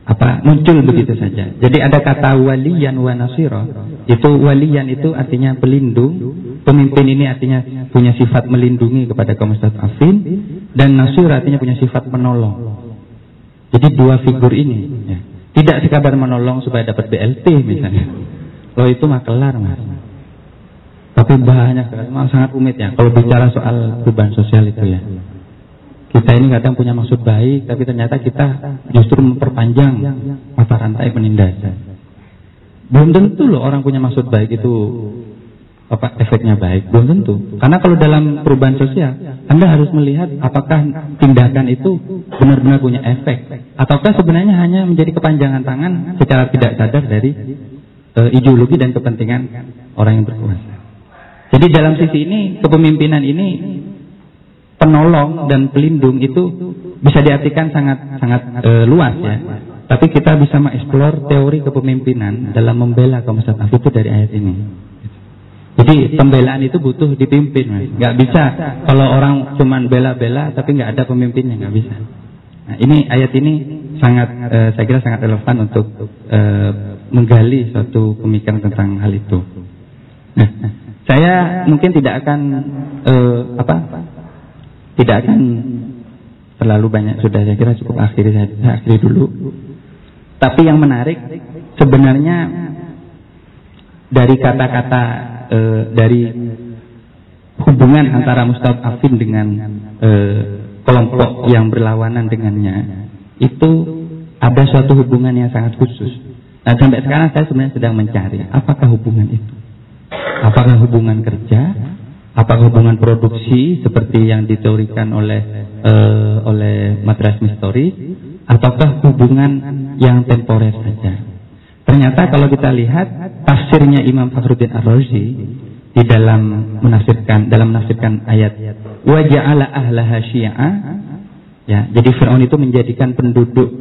apa muncul begitu saja. Jadi ada kata waliyan wa nasiro. Itu waliyan itu artinya pelindung. Pemimpin ini artinya punya sifat melindungi kepada kaum mustadafin dan nasir artinya punya sifat menolong. Jadi dua figur ini ya. tidak sekadar menolong supaya dapat BLT misalnya. Kalau itu mah kelar mas. Tapi banyak sangat rumit ya. Kalau bicara soal beban sosial itu ya. Kita ini kadang punya maksud baik, tapi ternyata kita justru memperpanjang mata rantai penindasan. Belum tentu loh orang punya maksud baik itu apa efeknya baik, belum tentu. Karena kalau dalam perubahan sosial, Anda harus melihat apakah tindakan itu benar-benar punya efek, ataukah sebenarnya hanya menjadi kepanjangan tangan secara tidak sadar dari uh, ideologi dan kepentingan orang yang berkuasa. Jadi dalam sisi ini kepemimpinan ini penolong dan pelindung itu bisa diartikan sangat sangat e, luas ya. Tapi kita bisa mengeksplor teori kepemimpinan dalam membela kaum mustadaf itu dari ayat ini. Jadi pembelaan itu butuh dipimpin, mas. Gak bisa kalau orang cuman bela-bela tapi nggak ada pemimpinnya, nggak bisa. Nah, ini ayat ini sangat, e, saya kira sangat relevan untuk e, menggali suatu pemikiran tentang hal itu. Nah, saya mungkin tidak akan e, apa tidak akan terlalu banyak sudah saya kira cukup akhiri saya, saya akhiri dulu. Tapi yang menarik sebenarnya dari kata-kata e, dari hubungan antara Afin dengan e, kelompok yang berlawanan dengannya itu ada suatu hubungan yang sangat khusus. Nah sampai sekarang saya sebenarnya sedang mencari apakah hubungan itu. Apakah hubungan kerja Apakah hubungan produksi seperti yang diteorikan oleh uh, oleh Madras Mistori ataukah hubungan yang temporer saja? Ternyata kalau kita lihat tafsirnya Imam Fakhruddin Ar-Razi di dalam menafsirkan dalam menafsirkan ayat wa ja'ala ahlaha syi'a ya jadi Firaun itu menjadikan penduduk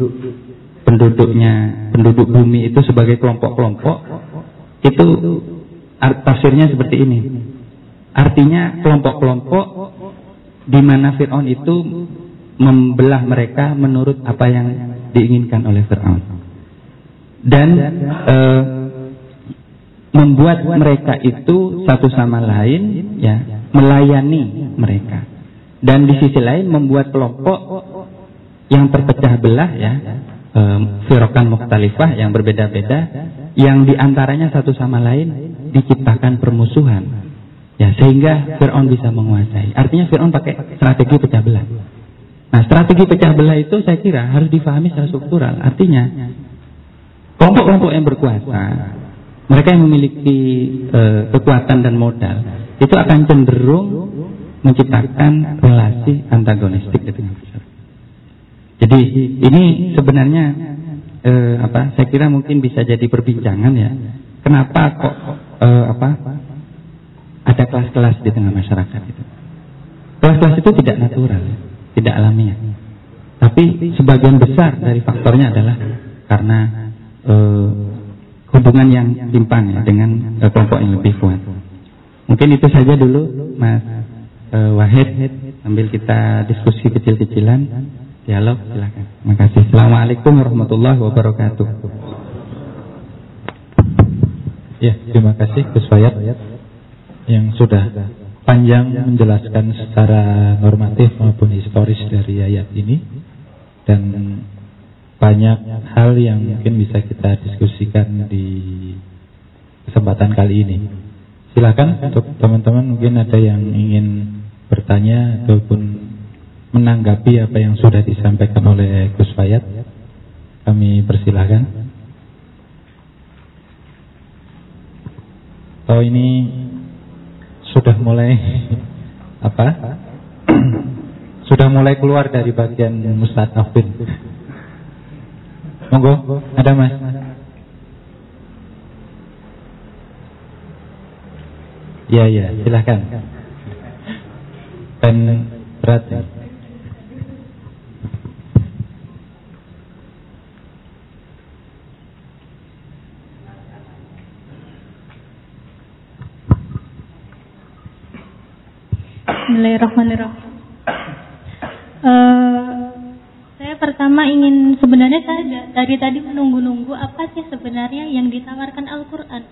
penduduknya penduduk bumi itu sebagai kelompok-kelompok itu tafsirnya seperti ini Artinya kelompok-kelompok di mana Fir'aun itu membelah mereka menurut apa yang diinginkan oleh Fir'aun. Dan e, membuat mereka itu satu sama lain ya melayani mereka. Dan di sisi lain membuat kelompok yang terpecah belah ya e, firokan muktalifah yang berbeda-beda yang di antaranya satu sama lain diciptakan permusuhan Ya, sehingga Fir'aun bisa menguasai. Artinya Fir'aun pakai strategi pecah belah. Nah, strategi pecah belah itu saya kira harus difahami secara struktural. Artinya, kelompok-kelompok yang berkuasa, mereka yang memiliki e, kekuatan dan modal, itu akan cenderung menciptakan relasi antagonistik dengan masyarakat. Jadi ini sebenarnya e, apa? Saya kira mungkin bisa jadi perbincangan ya. Kenapa kok e, apa? ada kelas-kelas di tengah masyarakat itu. Kelas-kelas itu tidak natural, tidak alamiah. Tapi sebagian besar dari faktornya adalah karena uh, hubungan yang timpang ya dengan uh, kelompok yang lebih kuat. Mungkin itu saja dulu, Mas uh, Wahid. Sambil kita diskusi kecil-kecilan, dialog silakan. Terima kasih. Assalamualaikum warahmatullahi wabarakatuh. Ya, terima kasih Gus Fayat yang sudah panjang menjelaskan secara normatif maupun historis dari ayat ini dan banyak hal yang mungkin bisa kita diskusikan di kesempatan kali ini. Silakan untuk teman-teman mungkin ada yang ingin bertanya ataupun menanggapi apa yang sudah disampaikan oleh Gus Fayat. Kami persilahkan. Oh ini sudah mulai apa? sudah mulai keluar dari bagian Mustad Afin. Monggo, ada Mas. Ya ya, silahkan. Pen berat. Bismillahirrahmanirrahim. Uh, pertama ingin sebenarnya saya dari tadi menunggu-nunggu apa sih sebenarnya yang ditawarkan Al-Qur'an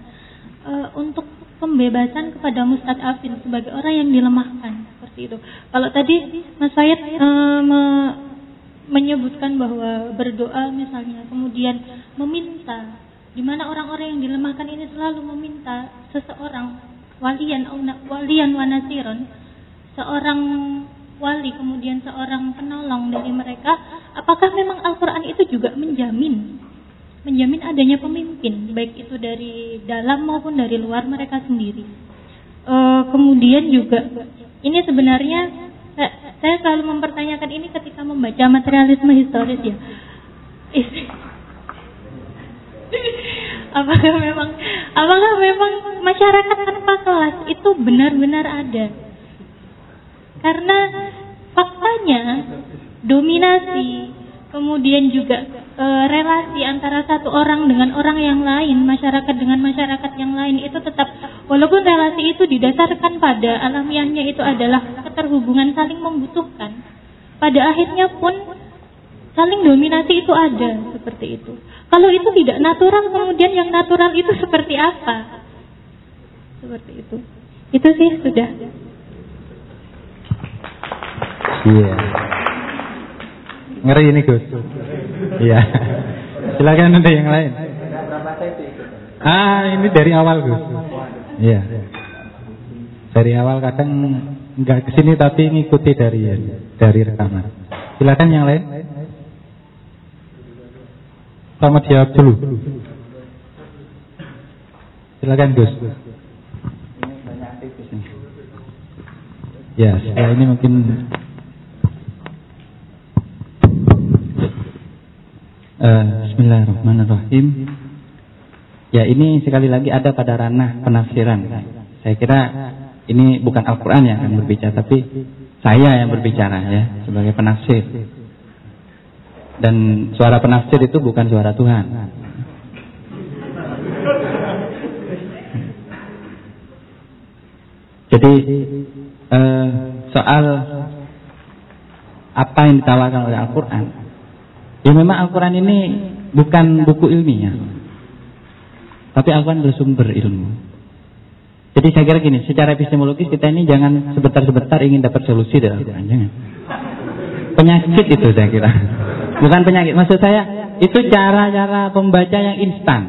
uh, untuk pembebasan kepada mustadafin sebagai orang yang dilemahkan seperti itu. Kalau tadi Mas Fayed uh, me menyebutkan bahwa berdoa misalnya kemudian meminta di mana orang-orang yang dilemahkan ini selalu meminta seseorang walian walian wanasiron seorang wali kemudian seorang penolong dari mereka, apakah memang Al-Qur'an itu juga menjamin menjamin adanya pemimpin baik itu dari dalam maupun dari luar mereka sendiri. E, kemudian juga ini sebenarnya saya, selalu mempertanyakan ini ketika membaca materialisme historis ya. apakah memang apakah memang masyarakat tanpa kelas itu benar-benar ada? Karena faktanya dominasi, kemudian juga e, relasi antara satu orang dengan orang yang lain, masyarakat dengan masyarakat yang lain itu tetap walaupun relasi itu didasarkan pada alamiahnya itu adalah keterhubungan saling membutuhkan. Pada akhirnya pun saling dominasi itu ada seperti itu. Kalau itu tidak natural, kemudian yang natural itu seperti apa? Seperti itu. Itu sih sudah. Iya. Ngeri ini Gus. Iya. Silakan ada yang lain. Ah, ini dari awal Gus. Iya. Dari awal kadang nggak ke sini tapi ngikuti dari dari rekaman. Silakan yang lain. Selamat jawab dulu. Silakan Gus. Ya, setelah ini mungkin Uh, Bismillahirrahmanirrahim. Ya ini sekali lagi ada pada ranah penafsiran. Saya kira ini bukan Al-Quran yang akan berbicara, tapi saya yang berbicara ya sebagai penafsir. Dan suara penafsir itu bukan suara Tuhan. Jadi uh, soal apa yang ditawarkan oleh Al-Quran Ya memang Al-Quran ini bukan buku ilmiah. Tapi Al-Quran bersumber ilmu. Jadi saya kira gini, secara epistemologis kita ini jangan sebentar-sebentar ingin dapat solusi dari Al-Quran. Jangan. Penyakit itu saya kira. Bukan penyakit. Maksud saya, itu cara-cara pembaca yang instan.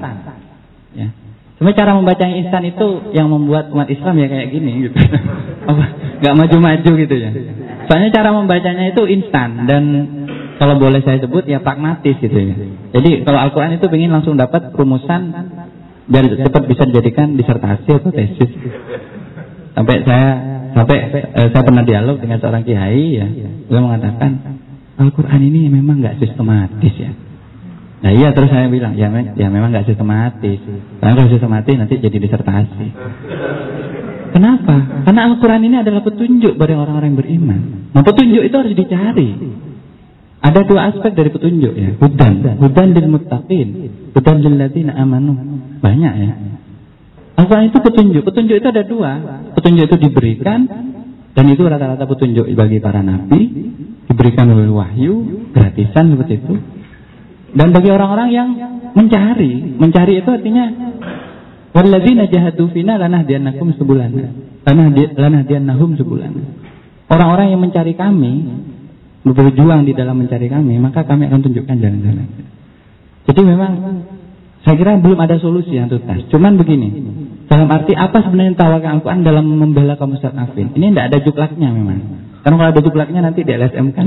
Ya. Cuma cara membaca yang instan itu yang membuat umat Islam ya kayak gini gitu. Gak maju-maju gitu ya. Soalnya cara membacanya itu instan dan kalau boleh saya sebut ya pragmatis gitu ya. Jadi kalau Al-Quran itu ingin langsung dapat rumusan biar cepat bisa dijadikan disertasi atau tesis. Sampai saya sampai eh, saya pernah dialog dengan seorang kiai ya, beliau mengatakan Al-Quran ini memang nggak sistematis ya. Nah iya terus saya bilang ya, ya memang nggak sistematis. Karena kalau sistematis nanti jadi disertasi. Kenapa? Karena Al-Quran ini adalah petunjuk bagi orang-orang yang beriman. Nah petunjuk itu harus dicari. Ada dua aspek dari petunjuk ya. Hudan, hudan lil muttaqin, hudan lil ladzina amanu. Banyak ya. Al-Quran itu petunjuk. Petunjuk itu ada dua. Petunjuk itu diberikan dan itu rata-rata petunjuk bagi para nabi, diberikan oleh wahyu, gratisan seperti itu. Dan bagi orang-orang yang mencari, mencari itu artinya walladzina jahadu fina lanahdiyanakum sebulana. Lanahdiyannahum sebulana. Orang-orang yang mencari kami berjuang di dalam mencari kami, maka kami akan tunjukkan jalan-jalan. Jadi memang saya kira belum ada solusi yang tuntas. Cuman begini, dalam arti apa sebenarnya tawarkan Al-Quran dalam membela kaum Ustaz Afin? Ini tidak ada juklaknya memang. Karena kalau ada juklaknya nanti di LSM kan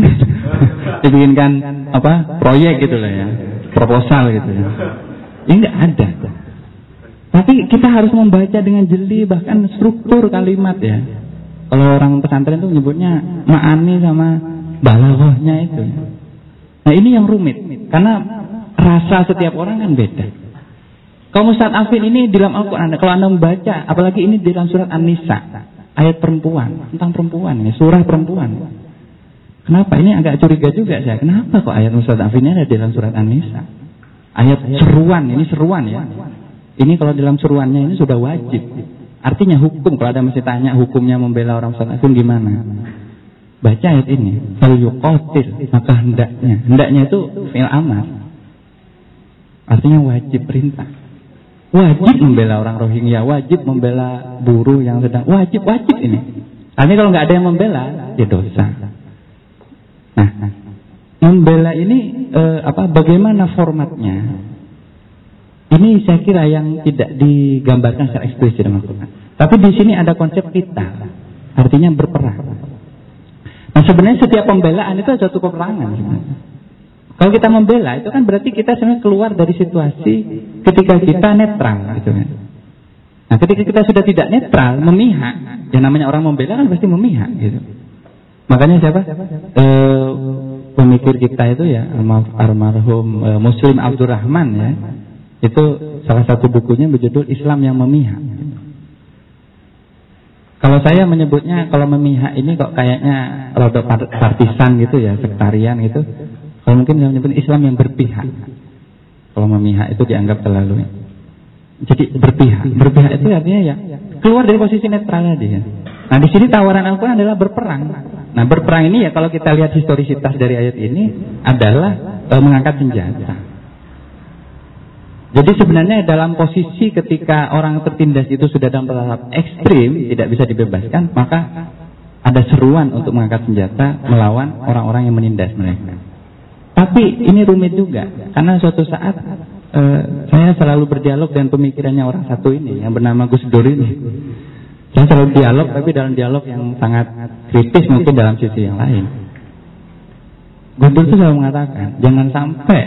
dibikinkan apa proyek gitu lah ya, proposal gitu ya. Ini tidak ada. Tapi kita harus membaca dengan jeli bahkan struktur kalimat ya. Kalau orang pesantren itu menyebutnya ma'ani sama balaghahnya itu. Nah ini yang rumit karena rasa setiap orang kan beda. Kaum Ustaz Afin ini dalam Al-Quran, kalau Anda membaca, apalagi ini dalam surat An-Nisa, ayat perempuan, tentang perempuan ini, surah perempuan. Kenapa? Ini agak curiga juga saya. Kenapa kok ayat Ustaz Afin ini ada dalam surat An-Nisa? Ayat seruan, ini seruan ya. Ini kalau dalam seruannya ini sudah wajib. Artinya hukum, kalau ada masih tanya hukumnya membela orang Ustaz Afin gimana? Baca ayat ini. Kalau maka hendaknya. Hendaknya itu fi'il amar. Artinya wajib perintah. Wajib membela orang Rohingya, wajib membela buruh yang sedang wajib wajib ini. Artinya kalau nggak ada yang membela, ya dosa. Nah, membela ini eh, apa? Bagaimana formatnya? Ini saya kira yang tidak digambarkan secara eksplisit dalam Al-Quran. Tapi di sini ada konsep kita, artinya berperang. Nah sebenarnya setiap pembelaan itu ada satu peperangan. Kalau kita membela itu kan berarti kita sebenarnya keluar dari situasi ketika kita netral gitu kan. Nah, ketika kita sudah tidak netral, memihak, yang namanya orang membela kan pasti memihak gitu. Makanya siapa? E, pemikir kita itu ya almarhum e, Muslim Abdurrahman ya. Itu salah satu bukunya berjudul Islam yang memihak. Kalau saya menyebutnya kalau memihak ini kok kayaknya rada partisan gitu ya, sektarian gitu. Kalau mungkin yang menyebut Islam yang berpihak. Kalau memihak itu dianggap terlalu. Jadi berpihak. Berpihak itu artinya ya keluar dari posisi netral tadi ya. Nah di sini tawaran Al-Quran adalah berperang. Nah berperang ini ya kalau kita lihat historisitas dari ayat ini adalah e, mengangkat senjata. Jadi sebenarnya dalam posisi ketika orang tertindas itu sudah dalam tahap ekstrim, tidak bisa dibebaskan, maka ada seruan untuk mengangkat senjata melawan orang-orang yang menindas mereka. Tapi ini rumit juga karena suatu saat uh, saya selalu berdialog dengan pemikirannya orang satu ini yang bernama Gus Dur ini. Saya selalu dialog tapi dalam dialog yang sangat kritis mungkin dalam sisi yang lain. Gus Dur itu selalu mengatakan jangan sampai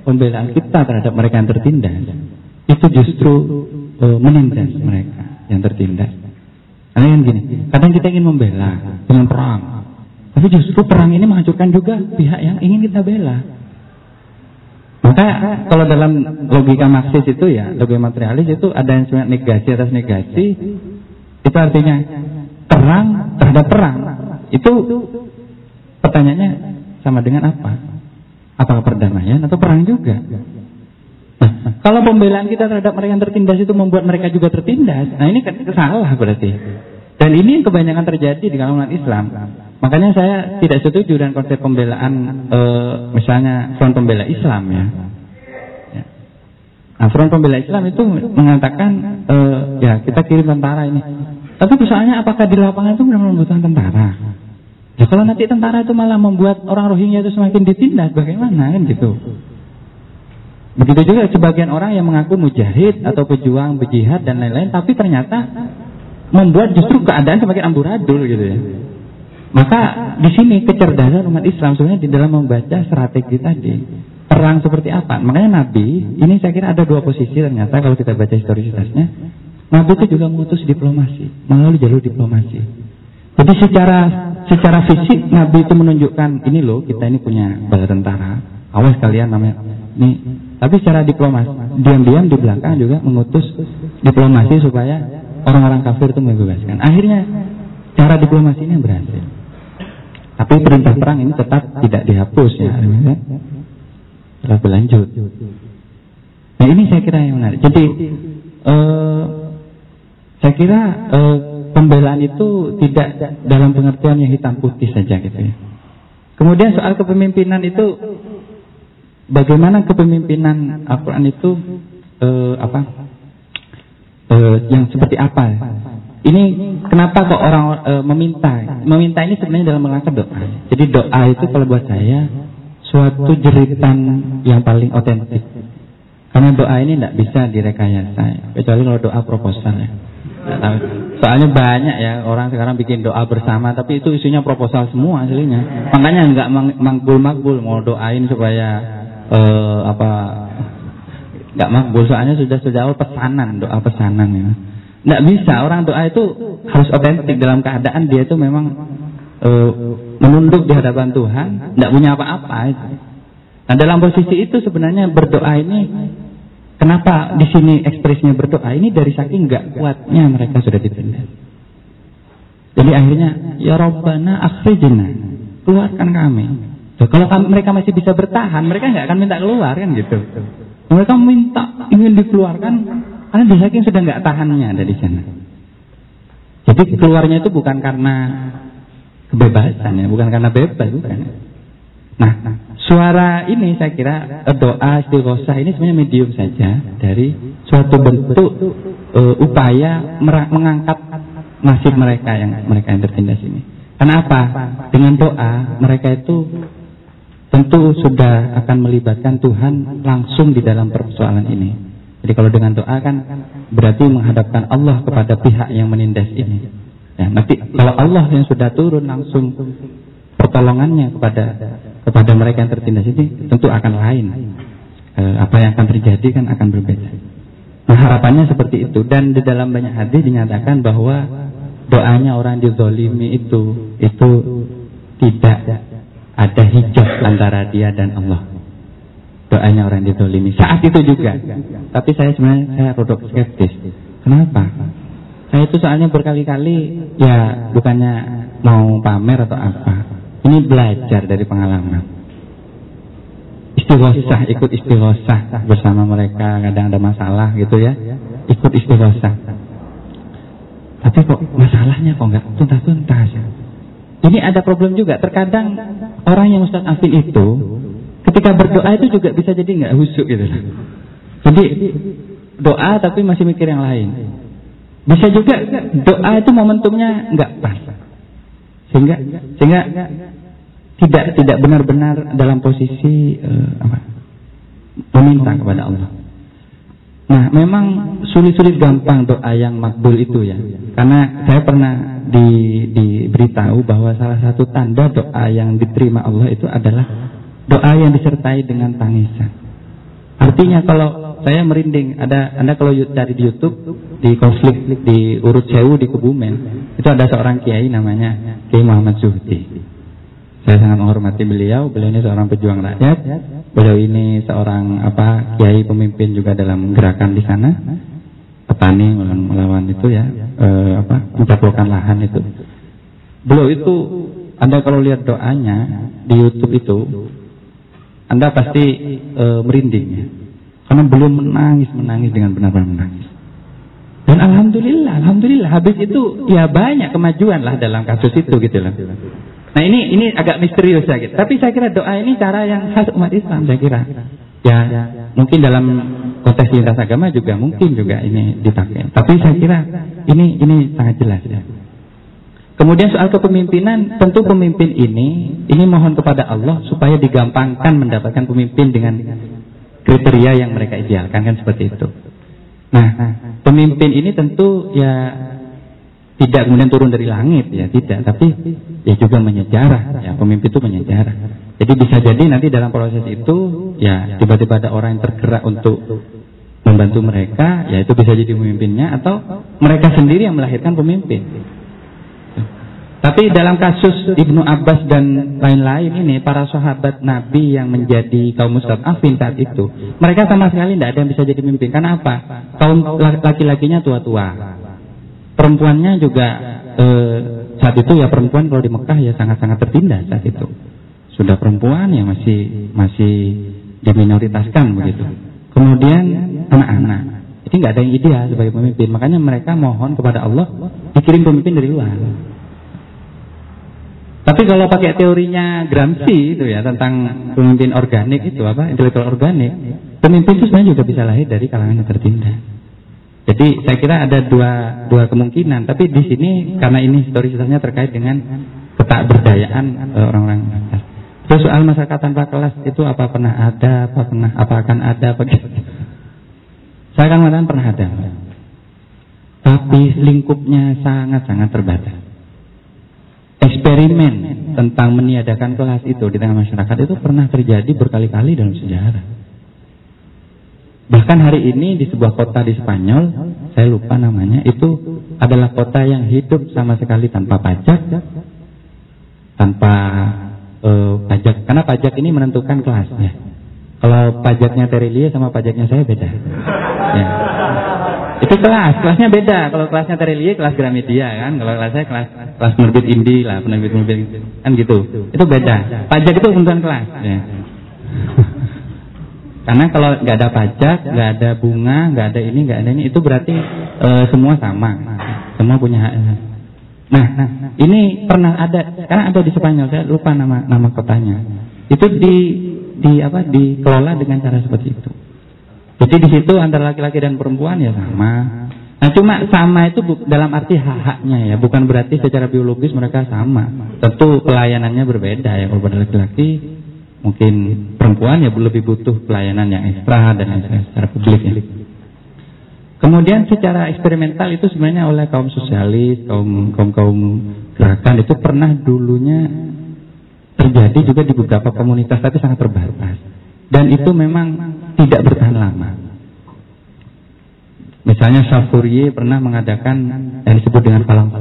pembelaan kita terhadap mereka yang tertindas itu justru uh, menindas mereka yang tertindas. Karena yang gini, kadang kita ingin membela dengan perang, tapi justru perang ini menghancurkan juga pihak yang ingin kita bela. Maka kalau dalam logika Marxis itu ya, logika materialis itu ada yang sebenarnya negasi atas negasi. Itu artinya perang terhadap perang. Itu pertanyaannya sama dengan apa? Apakah perdamaian atau perang juga? Nah, kalau pembelaan kita terhadap mereka yang tertindas itu membuat mereka juga tertindas, nah ini kan salah berarti. Dan ini kebanyakan terjadi di kalangan Islam. Makanya saya tidak setuju dengan konsep pembelaan e, misalnya front pembela Islam ya. ya. Nah, front pembela Islam itu mengatakan e, ya kita kirim tentara ini. Tapi persoalannya apakah di lapangan itu benar membutuhkan tentara? Ya kalau nanti tentara itu malah membuat orang Rohingya itu semakin ditindas, bagaimana kan gitu? Begitu juga sebagian orang yang mengaku mujahid atau pejuang, berjihad dan lain-lain, tapi ternyata membuat justru keadaan semakin amburadul gitu ya. Maka di sini kecerdasan umat Islam sebenarnya di dalam membaca strategi tadi. Perang seperti apa? Makanya Nabi, ini saya kira ada dua posisi ternyata kalau kita baca historisitasnya. Nabi itu juga mengutus diplomasi, melalui jalur diplomasi. Jadi secara secara fisik Nabi itu menunjukkan ini loh kita ini punya bala tentara. Awas kalian namanya ini. Tapi secara diplomasi, diam-diam di belakang juga mengutus diplomasi supaya orang-orang kafir itu membebaskan. Akhirnya cara diplomasi ini berhasil. Tapi perintah perang ini tetap tidak dihapus ya, kan? Telah berlanjut. Nah ini saya kira yang menarik. Jadi uh, saya kira uh, pembelaan itu tidak dalam pengertian yang hitam putih saja gitu ya. Kemudian soal kepemimpinan itu bagaimana kepemimpinan Al-Quran itu uh, apa uh, yang seperti apa ini kenapa kok orang e, meminta? Meminta ini sebenarnya dalam rangka doa. Jadi doa itu kalau buat saya suatu jeritan yang paling otentik. Karena doa ini tidak bisa direkayasa, kecuali kalau doa proposal ya. Soalnya banyak ya orang sekarang bikin doa bersama, tapi itu isinya proposal semua aslinya. Makanya nggak makbul makbul mau doain supaya uh, apa nggak makbul soalnya sudah awal pesanan doa pesanan ya. Nggak bisa orang doa itu harus otentik dalam keadaan dia itu memang uh, menunduk di hadapan Tuhan, nggak punya apa-apa. Nah dalam posisi itu sebenarnya berdoa ini Kenapa di sini ekspresinya berdoa? Ini dari saking nggak kuatnya mereka sudah ditindas. Jadi akhirnya ya Robbana akhrijna, keluarkan kami. So, kalau kami, mereka masih bisa bertahan, mereka nggak akan minta keluar kan gitu. Mereka minta ingin dikeluarkan karena di saking sudah nggak tahannya ada di sana. Jadi keluarnya itu bukan karena kebebasan ya, bukan karena bebas bukan. Nah, suara ini saya kira eh, doa istighosah ini sebenarnya medium saja dari suatu bentuk uh, upaya mengangkat nasib mereka yang mereka yang tertindas ini. Kenapa? Dengan doa mereka itu tentu sudah akan melibatkan Tuhan langsung di dalam persoalan ini. Jadi kalau dengan doa kan berarti menghadapkan Allah kepada pihak yang menindas ini. Ya, nanti kalau Allah yang sudah turun langsung pertolongannya kepada kepada mereka yang tertindas ini tentu akan lain. E, apa yang akan terjadi kan akan berbeda. Nah, harapannya seperti itu dan di dalam banyak hadis dinyatakan bahwa doanya orang dizolimi itu itu tidak ada hijab antara dia dan Allah. Doanya orang dizolimi saat itu juga. Tapi saya sebenarnya saya rodok skeptis. Kenapa? Saya itu soalnya berkali-kali ya bukannya mau pamer atau apa. Ini belajar dari pengalaman. Istighosah, ikut istighosah bersama mereka, kadang ada masalah gitu ya. Ikut istighosah. Tapi kok masalahnya kok nggak tuntas-tuntas. Ini ada problem juga. Terkadang orang yang Ustaz Afin itu ketika berdoa itu juga bisa jadi nggak husuk gitu. Jadi doa tapi masih mikir yang lain. Bisa juga doa itu momentumnya nggak pas. Sehingga sehingga tidak tidak benar-benar dalam posisi uh, apa? meminta kepada Allah. Nah, memang sulit-sulit gampang doa yang makbul itu ya. Karena saya pernah di, diberitahu bahwa salah satu tanda doa yang diterima Allah itu adalah doa yang disertai dengan tangisan. Artinya kalau saya merinding, ada Anda kalau cari di YouTube di konflik di urut sewu di Kebumen, itu ada seorang kiai namanya Kiai Muhammad Zuhdi. Saya sangat menghormati beliau. Beliau ini seorang pejuang rakyat. Beliau ini seorang apa kiai pemimpin juga dalam gerakan di sana. Petani melawan, melawan itu ya, e, apa mencaplokkan lahan itu. Beliau itu, anda kalau lihat doanya di YouTube itu, anda pasti e, merinding ya. Karena belum menangis menangis dengan benar-benar menangis. Dan alhamdulillah, alhamdulillah habis itu ya banyak kemajuan lah dalam kasus itu gitu loh. Nah ini ini agak misterius ya gitu. Tapi saya kira doa ini cara yang khas umat Islam saya kira. Ya mungkin dalam konteks lintas agama juga mungkin juga ini dipakai. Tapi saya kira ini ini sangat jelas ya. Kemudian soal kepemimpinan, tentu pemimpin ini, ini mohon kepada Allah supaya digampangkan mendapatkan pemimpin dengan kriteria yang mereka idealkan kan seperti itu. Nah, pemimpin ini tentu ya tidak kemudian turun dari langit ya tidak tapi ya juga menyejarah ya pemimpin itu menyejarah. Jadi bisa jadi nanti dalam proses itu ya tiba-tiba ada orang yang tergerak untuk membantu mereka ya itu bisa jadi pemimpinnya atau mereka sendiri yang melahirkan pemimpin. Tapi dalam kasus Ibnu Abbas dan lain-lain ini para sahabat Nabi yang menjadi kaum mustadafin saat itu mereka sama sekali tidak ada yang bisa jadi pemimpin. Karena apa? Kaum laki-lakinya tua-tua perempuannya juga eh, saat itu ya perempuan kalau di Mekah ya sangat-sangat tertindas saat itu. Sudah perempuan yang masih masih diminoritaskan begitu. Kemudian anak-anak. Ini nggak ada yang ideal sebagai pemimpin. Makanya mereka mohon kepada Allah dikirim pemimpin dari luar. Tapi kalau pakai teorinya Gramsci itu ya tentang pemimpin organik itu apa intelektual organik, pemimpin itu sebenarnya juga bisa lahir dari kalangan yang tertindas. Jadi saya kira ada dua dua kemungkinan. Tapi di sini karena ini historisnya terkait dengan ketak berdayaan eh, orang-orang Terus soal masyarakat tanpa kelas itu apa pernah ada, apa pernah apa akan ada, apa. Saya akan mengatakan pernah ada. Tapi lingkupnya sangat-sangat terbatas. Eksperimen tentang meniadakan kelas itu di tengah masyarakat itu pernah terjadi berkali-kali dalam sejarah. Bahkan hari ini di sebuah kota di Spanyol, saya lupa namanya, itu adalah kota yang hidup sama sekali tanpa pajak, tanpa uh, pajak. Karena pajak ini menentukan kelasnya. Kalau pajaknya Terelia sama pajaknya saya beda. Ya. Itu kelas, kelasnya beda. Kalau kelasnya Terelia kelas Gramedia kan, kalau kelas saya kelas kelas penerbit Indi lah, penerbit penerbit kan gitu. Itu beda. Pajak itu penentuan kelas. Ya. Karena kalau nggak ada pajak, nggak ada bunga, nggak ada ini, nggak ada ini, itu berarti e, semua sama, semua punya hak. Nah, nah, ini pernah ada, karena ada di Spanyol, saya lupa nama nama kotanya. Itu di di apa dikelola dengan cara seperti itu. Jadi di situ antara laki-laki dan perempuan ya sama. Nah cuma sama itu dalam arti hak-haknya ya, bukan berarti secara biologis mereka sama. Tentu pelayanannya berbeda ya. Kalau pada laki-laki mungkin perempuan ya lebih butuh pelayanan yang ekstra dan lain secara publik ya. Kemudian secara eksperimental itu sebenarnya oleh kaum sosialis, kaum kaum kaum gerakan itu pernah dulunya terjadi juga di beberapa komunitas tapi sangat terbatas. Dan itu memang tidak bertahan lama. Misalnya Charles pernah mengadakan yang disebut dengan palang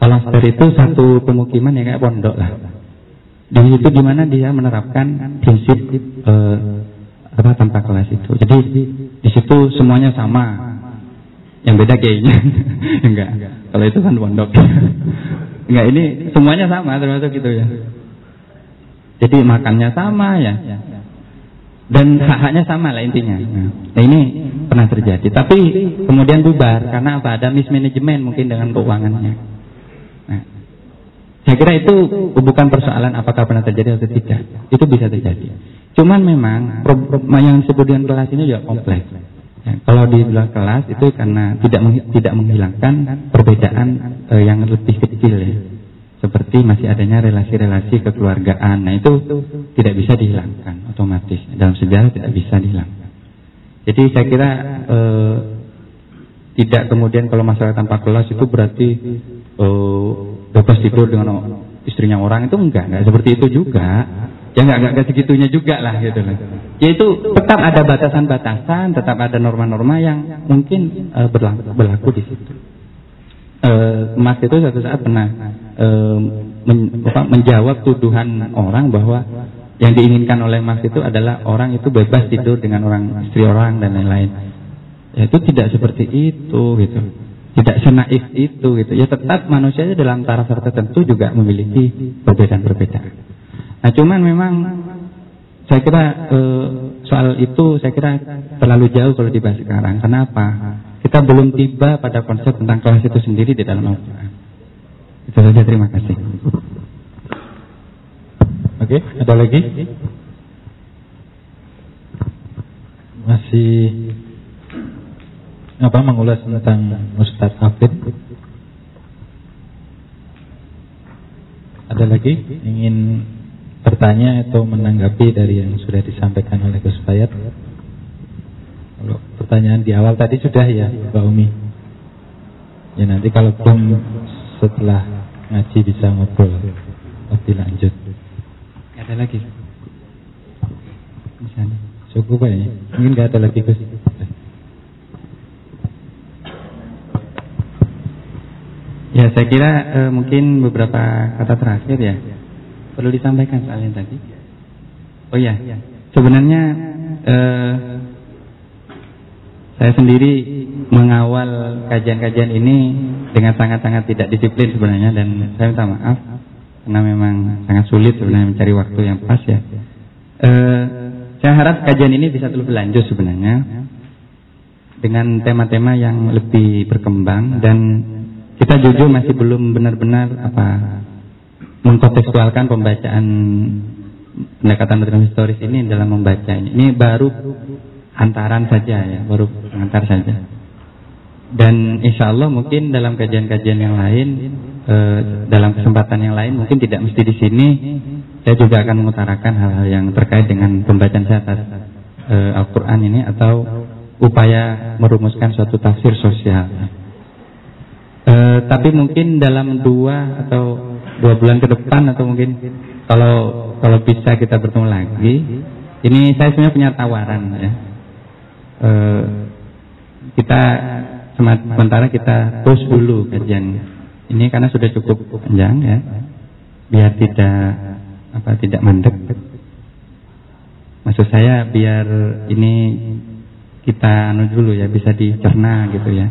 Palang itu satu pemukiman yang kayak pondok lah di situ di mana dia menerapkan prinsip eh, apa tanpa kelas itu. Jadi di situ semuanya sama. Yang beda kayaknya enggak. Kalau itu kan pondok. enggak ini semuanya sama termasuk gitu ya. Jadi makannya sama ya. Dan hak-haknya sama lah intinya. Nah ini pernah terjadi. Tapi kemudian bubar karena apa? Ada mismanagement mungkin dengan keuangannya. Saya kira itu bukan persoalan apakah pernah terjadi atau tidak. Itu bisa terjadi. Cuman memang yang disebut dengan kelas ini juga kompleks. Ya, kalau di luar kelas itu karena tidak tidak menghilangkan perbedaan eh, yang lebih kecil ya. Seperti masih adanya relasi-relasi kekeluargaan. Nah itu tidak bisa dihilangkan otomatis. Dalam sejarah tidak bisa dihilangkan. Jadi saya kira eh, tidak kemudian kalau masalah tanpa kelas itu berarti eh, bebas tidur dengan istrinya orang itu enggak, enggak seperti itu juga. Ya enggak, enggak segitunya juga lah gitu loh. Yaitu tetap ada batasan-batasan, tetap ada norma-norma yang mungkin uh, berlaku, berlaku di situ. Uh, Mas itu satu saat pernah uh, men, menjawab tuduhan orang bahwa yang diinginkan oleh Mas itu adalah orang itu bebas tidur dengan orang istri orang dan lain-lain. Ya, itu tidak seperti itu gitu tidak senaif itu gitu ya tetap manusia dalam taraf tertentu juga memiliki perbedaan-perbedaan. Nah cuman memang saya kira e, soal itu saya kira terlalu jauh kalau dibahas sekarang. Kenapa? Kita belum tiba pada konsep tentang kelas itu sendiri di dalam Al-Quran. Itu saja terima kasih. Oke, ada lagi? Masih apa mengulas tentang Ustadz Hafid ada lagi ingin bertanya atau menanggapi dari yang sudah disampaikan oleh Gus Bayat? Kalau pertanyaan di awal tadi sudah ya Mbak Umi. Ya nanti kalau belum setelah ngaji bisa ngobrol. Lebih lanjut. Ada lagi? Misalnya cukup ya? Mungkin gak ada lagi Gus Ya saya kira e, mungkin beberapa kata terakhir ya perlu disampaikan soalnya tadi. Oh ya, sebenarnya e, saya sendiri mengawal kajian-kajian ini dengan sangat-sangat tidak disiplin sebenarnya dan saya minta maaf karena memang sangat sulit sebenarnya mencari waktu yang pas ya. E, saya harap kajian ini bisa terus berlanjut sebenarnya dengan tema-tema yang lebih berkembang dan kita jujur masih belum benar-benar apa mengkontekstualkan pembacaan pendekatan modern historis ini dalam membaca ini. Baru antaran saja ya, baru antar saja. Dan insya Allah mungkin dalam kajian-kajian yang lain, eh, dalam kesempatan yang lain, mungkin tidak mesti di sini, saya juga akan mengutarakan hal-hal yang terkait dengan pembacaan saya atas eh, Al-Quran ini atau upaya merumuskan suatu tafsir sosial. E, tapi mungkin dalam dua atau dua bulan ke depan atau mungkin kalau kalau bisa kita bertemu lagi, ini saya sebenarnya punya tawaran ya. E, kita sementara kita terus dulu kajian ini karena sudah cukup panjang ya, biar tidak apa tidak mandek. Maksud saya biar ini kita anu dulu ya bisa dicerna gitu ya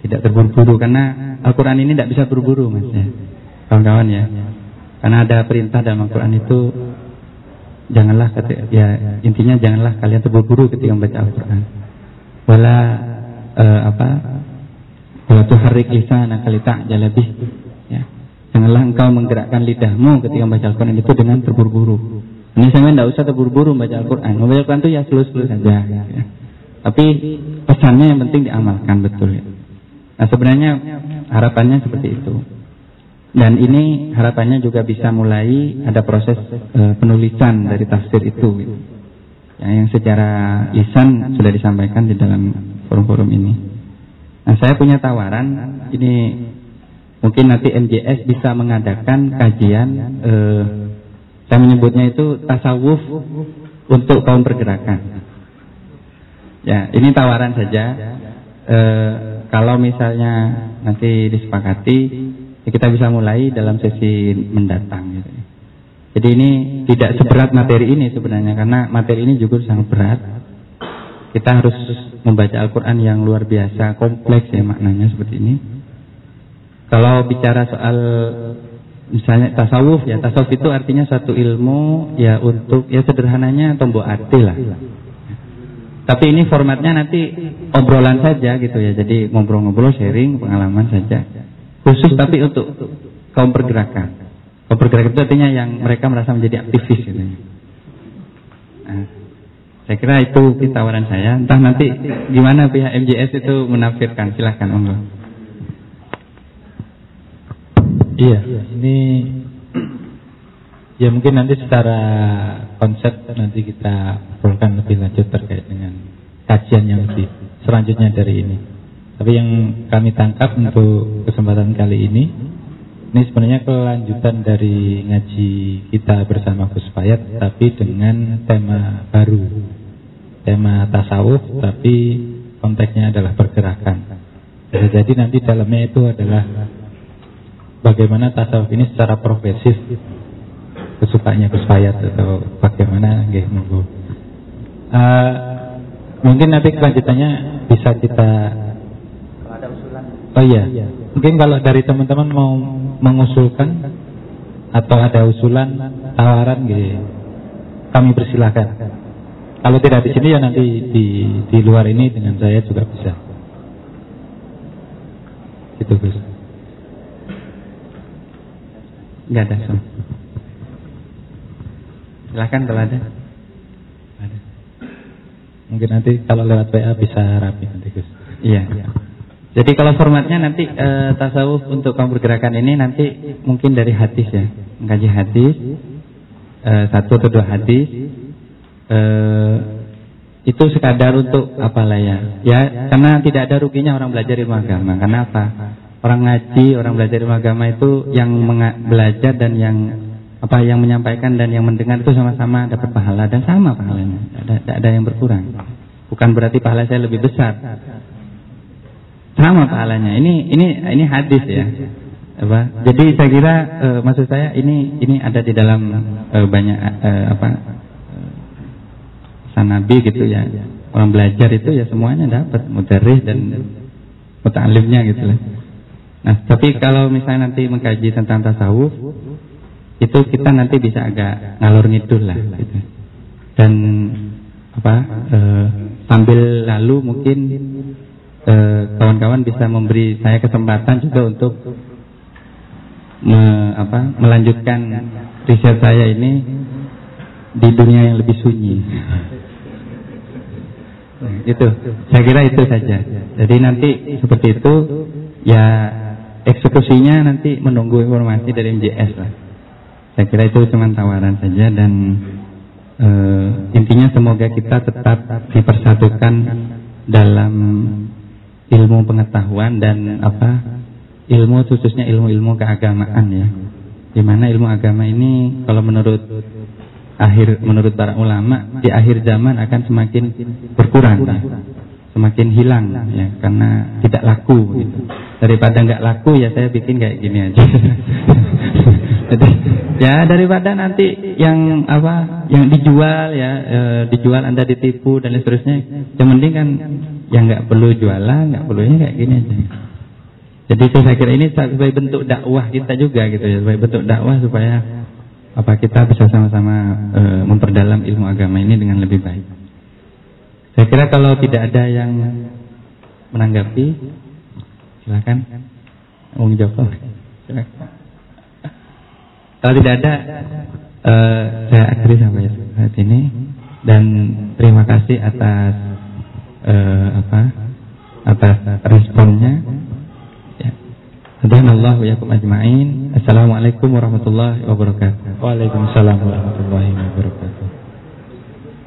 tidak terburu-buru karena Al-Quran ini tidak bisa buru-buru mas ya. Kawan-kawan ya. Karena ada perintah dalam Al-Quran itu janganlah ya intinya janganlah kalian terburu-buru ketika membaca Al-Quran. Wala uh, apa wala tuharrik lisanaka lita'jalabih ya. Janganlah engkau menggerakkan lidahmu ketika membaca Al-Quran itu dengan terburu-buru. Ini saya tidak usah terburu-buru membaca Al-Quran. Membaca Al-Quran itu ya selus-selus saja ya. Tapi pesannya yang penting diamalkan betul ya. Nah sebenarnya harapannya seperti itu. Dan ini harapannya juga bisa mulai ada proses e, penulisan dari tafsir itu. Ya, yang secara lisan sudah disampaikan di dalam forum-forum ini. Nah saya punya tawaran ini mungkin nanti MJS bisa mengadakan kajian e, saya menyebutnya itu tasawuf untuk kaum pergerakan. Ya, ini tawaran saja. E, kalau misalnya nanti disepakati, ya kita bisa mulai dalam sesi mendatang. Gitu. Jadi ini tidak seberat materi ini sebenarnya, karena materi ini juga sangat berat. Kita harus membaca Al-Quran yang luar biasa, kompleks ya maknanya seperti ini. Kalau bicara soal misalnya tasawuf ya, tasawuf itu artinya satu ilmu ya untuk ya sederhananya tombol arti lah tapi ini formatnya nanti obrolan saja gitu ya. Jadi ngobrol-ngobrol, sharing, pengalaman saja. Khusus tapi untuk kaum pergerakan. Kaum pergerakan itu artinya yang mereka merasa menjadi aktivis gitu. Nah, saya kira itu tawaran saya. Entah nanti gimana pihak MJS itu menafsirkan. Silahkan, monggo. Iya, ini Ya mungkin nanti secara konsep nanti kita obrolkan lebih lanjut terkait dengan kajian yang lebih selanjutnya dari ini. Tapi yang kami tangkap untuk kesempatan kali ini, ini sebenarnya kelanjutan dari ngaji kita bersama Gus Fayat, tapi dengan tema baru, tema tasawuf, tapi konteksnya adalah pergerakan. Jadi nanti dalamnya itu adalah bagaimana tasawuf ini secara progresif kesukaannya Gus Fayat atau bagaimana nggih monggo. Uh, mungkin nanti kelanjutannya bisa kita Oh iya. Mungkin kalau dari teman-teman mau mengusulkan atau ada usulan tawaran gitu. Kami persilahkan. Kalau tidak di sini ya nanti di di luar ini dengan saya juga bisa. Gitu Gus. Enggak ada sama. Silahkan kalau ada. Ada. Mungkin nanti kalau lewat WA bisa rapi nanti Gus. Iya. iya. Jadi kalau formatnya nanti e, tasawuf untuk kaum pergerakan ini nanti mungkin dari hadis ya, mengkaji hadis e, satu atau dua hadis e, itu sekadar untuk apa lah ya? Ya karena tidak ada ruginya orang belajar ilmu agama. Karena apa? Orang ngaji, orang belajar ilmu agama itu yang belajar dan yang apa yang menyampaikan dan yang mendengar itu sama-sama dapat pahala dan sama pahalanya, tidak ada, yang berkurang. Bukan berarti pahala saya lebih besar. Sama pahalanya. Ini ini ini hadis ya. Apa? Jadi saya kira e, maksud saya ini ini ada di dalam e, banyak e, apa sanabi gitu ya. Orang belajar itu ya semuanya dapat mudarris dan muta'alimnya gitu lah. Nah, tapi kalau misalnya nanti mengkaji tentang tasawuf, itu kita nanti bisa agak ngalur ngidul lah gitu. dan apa e, sambil lalu mungkin eh, kawan-kawan e, bisa memberi saya kesempatan juga untuk me, apa, melanjutkan riset saya ini di dunia yang lebih sunyi. Itu saya kira itu saja. Jadi nanti seperti itu ya eksekusinya nanti menunggu informasi dari MJS lah saya kira itu cuma tawaran saja dan e, intinya semoga kita tetap dipersatukan dalam ilmu pengetahuan dan apa ilmu khususnya ilmu-ilmu keagamaan ya. Di mana ilmu agama ini kalau menurut akhir menurut para ulama di akhir zaman akan semakin berkurang ya. Semakin hilang ya karena tidak laku gitu. daripada nggak laku ya saya bikin kayak gini aja jadi ya daripada nanti yang apa yang dijual ya e, dijual anda ditipu dan seterusnya yang penting kan yang nggak perlu jualan nggak perlu ini kayak gini aja jadi saya kira ini sebagai bentuk dakwah kita juga gitu ya sebagai bentuk dakwah supaya apa kita bisa sama-sama e, memperdalam ilmu agama ini dengan lebih baik. Saya kira kalau tidak ada yang menanggapi, silakan. Jawab. Silakan. Kalau tidak ada, e, saya akhiri sampai saat ini dan terima kasih atas e, apa atas responnya. Hadanallah wa yakum ajma'in. Assalamualaikum warahmatullahi wabarakatuh. Waalaikumsalam warahmatullahi wabarakatuh.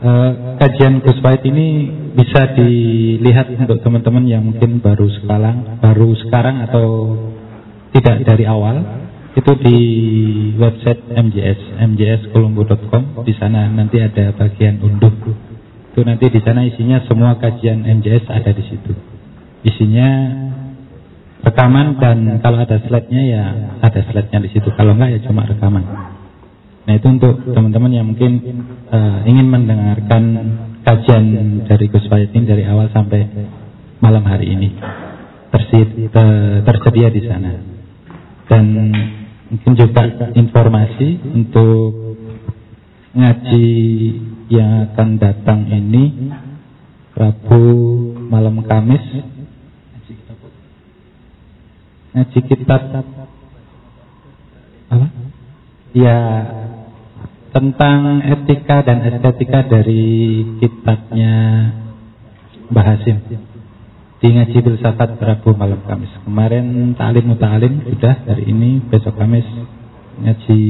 Uh, kajian Gus ini bisa dilihat untuk teman-teman yang mungkin baru sekarang, baru sekarang atau tidak dari awal. Itu di website MJS, mjskolombo.com. Di sana nanti ada bagian unduh. Itu nanti di sana isinya semua kajian MJS ada di situ. Isinya rekaman dan kalau ada slide-nya ya ada slide-nya di situ. Kalau enggak ya cuma rekaman. Nah itu untuk teman-teman yang mungkin uh, ingin mendengarkan kajian dari Gus ini dari awal sampai malam hari ini tersedia, tersedia di sana. Dan mungkin juga informasi untuk ngaji yang akan datang ini Rabu malam Kamis ngaji kitab apa? Ya tentang etika dan estetika dari kitabnya Mbah Hasim di ngaji filsafat Rabu malam Kamis. Kemarin ta'lim muta'alim sudah dari ini besok Kamis ngaji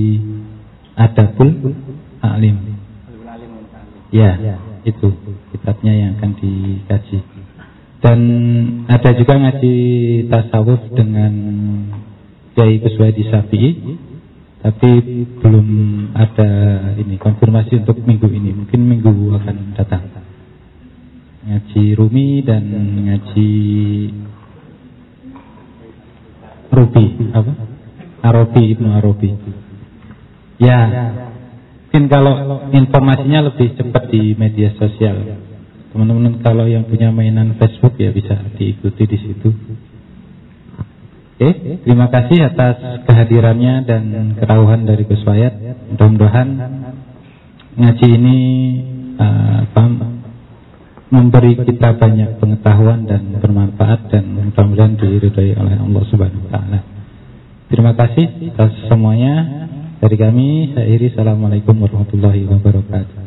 adabul alim. Ya, itu kitabnya yang akan dikaji. Dan ada juga ngaji tasawuf dengan Kiai Kuswaidi Syafi'i tapi belum ada ini konfirmasi untuk minggu ini. Mungkin minggu akan datang. Ngaji Rumi dan ngaji Rubi apa? Arabi Ibnu Arabi. Ya, mungkin kalau informasinya lebih cepat di media sosial. Teman-teman kalau yang punya mainan Facebook ya bisa diikuti di situ. Oke, terima kasih atas kehadirannya dan ketahuan dari Gus Wayat. Mudah-mudahan ngaji ini uh, memberi kita banyak pengetahuan dan bermanfaat dan mudah-mudahan diridhoi oleh Allah Subhanahu wa taala. Terima kasih atas semuanya dari kami. Saya Iri, Assalamualaikum warahmatullahi wabarakatuh.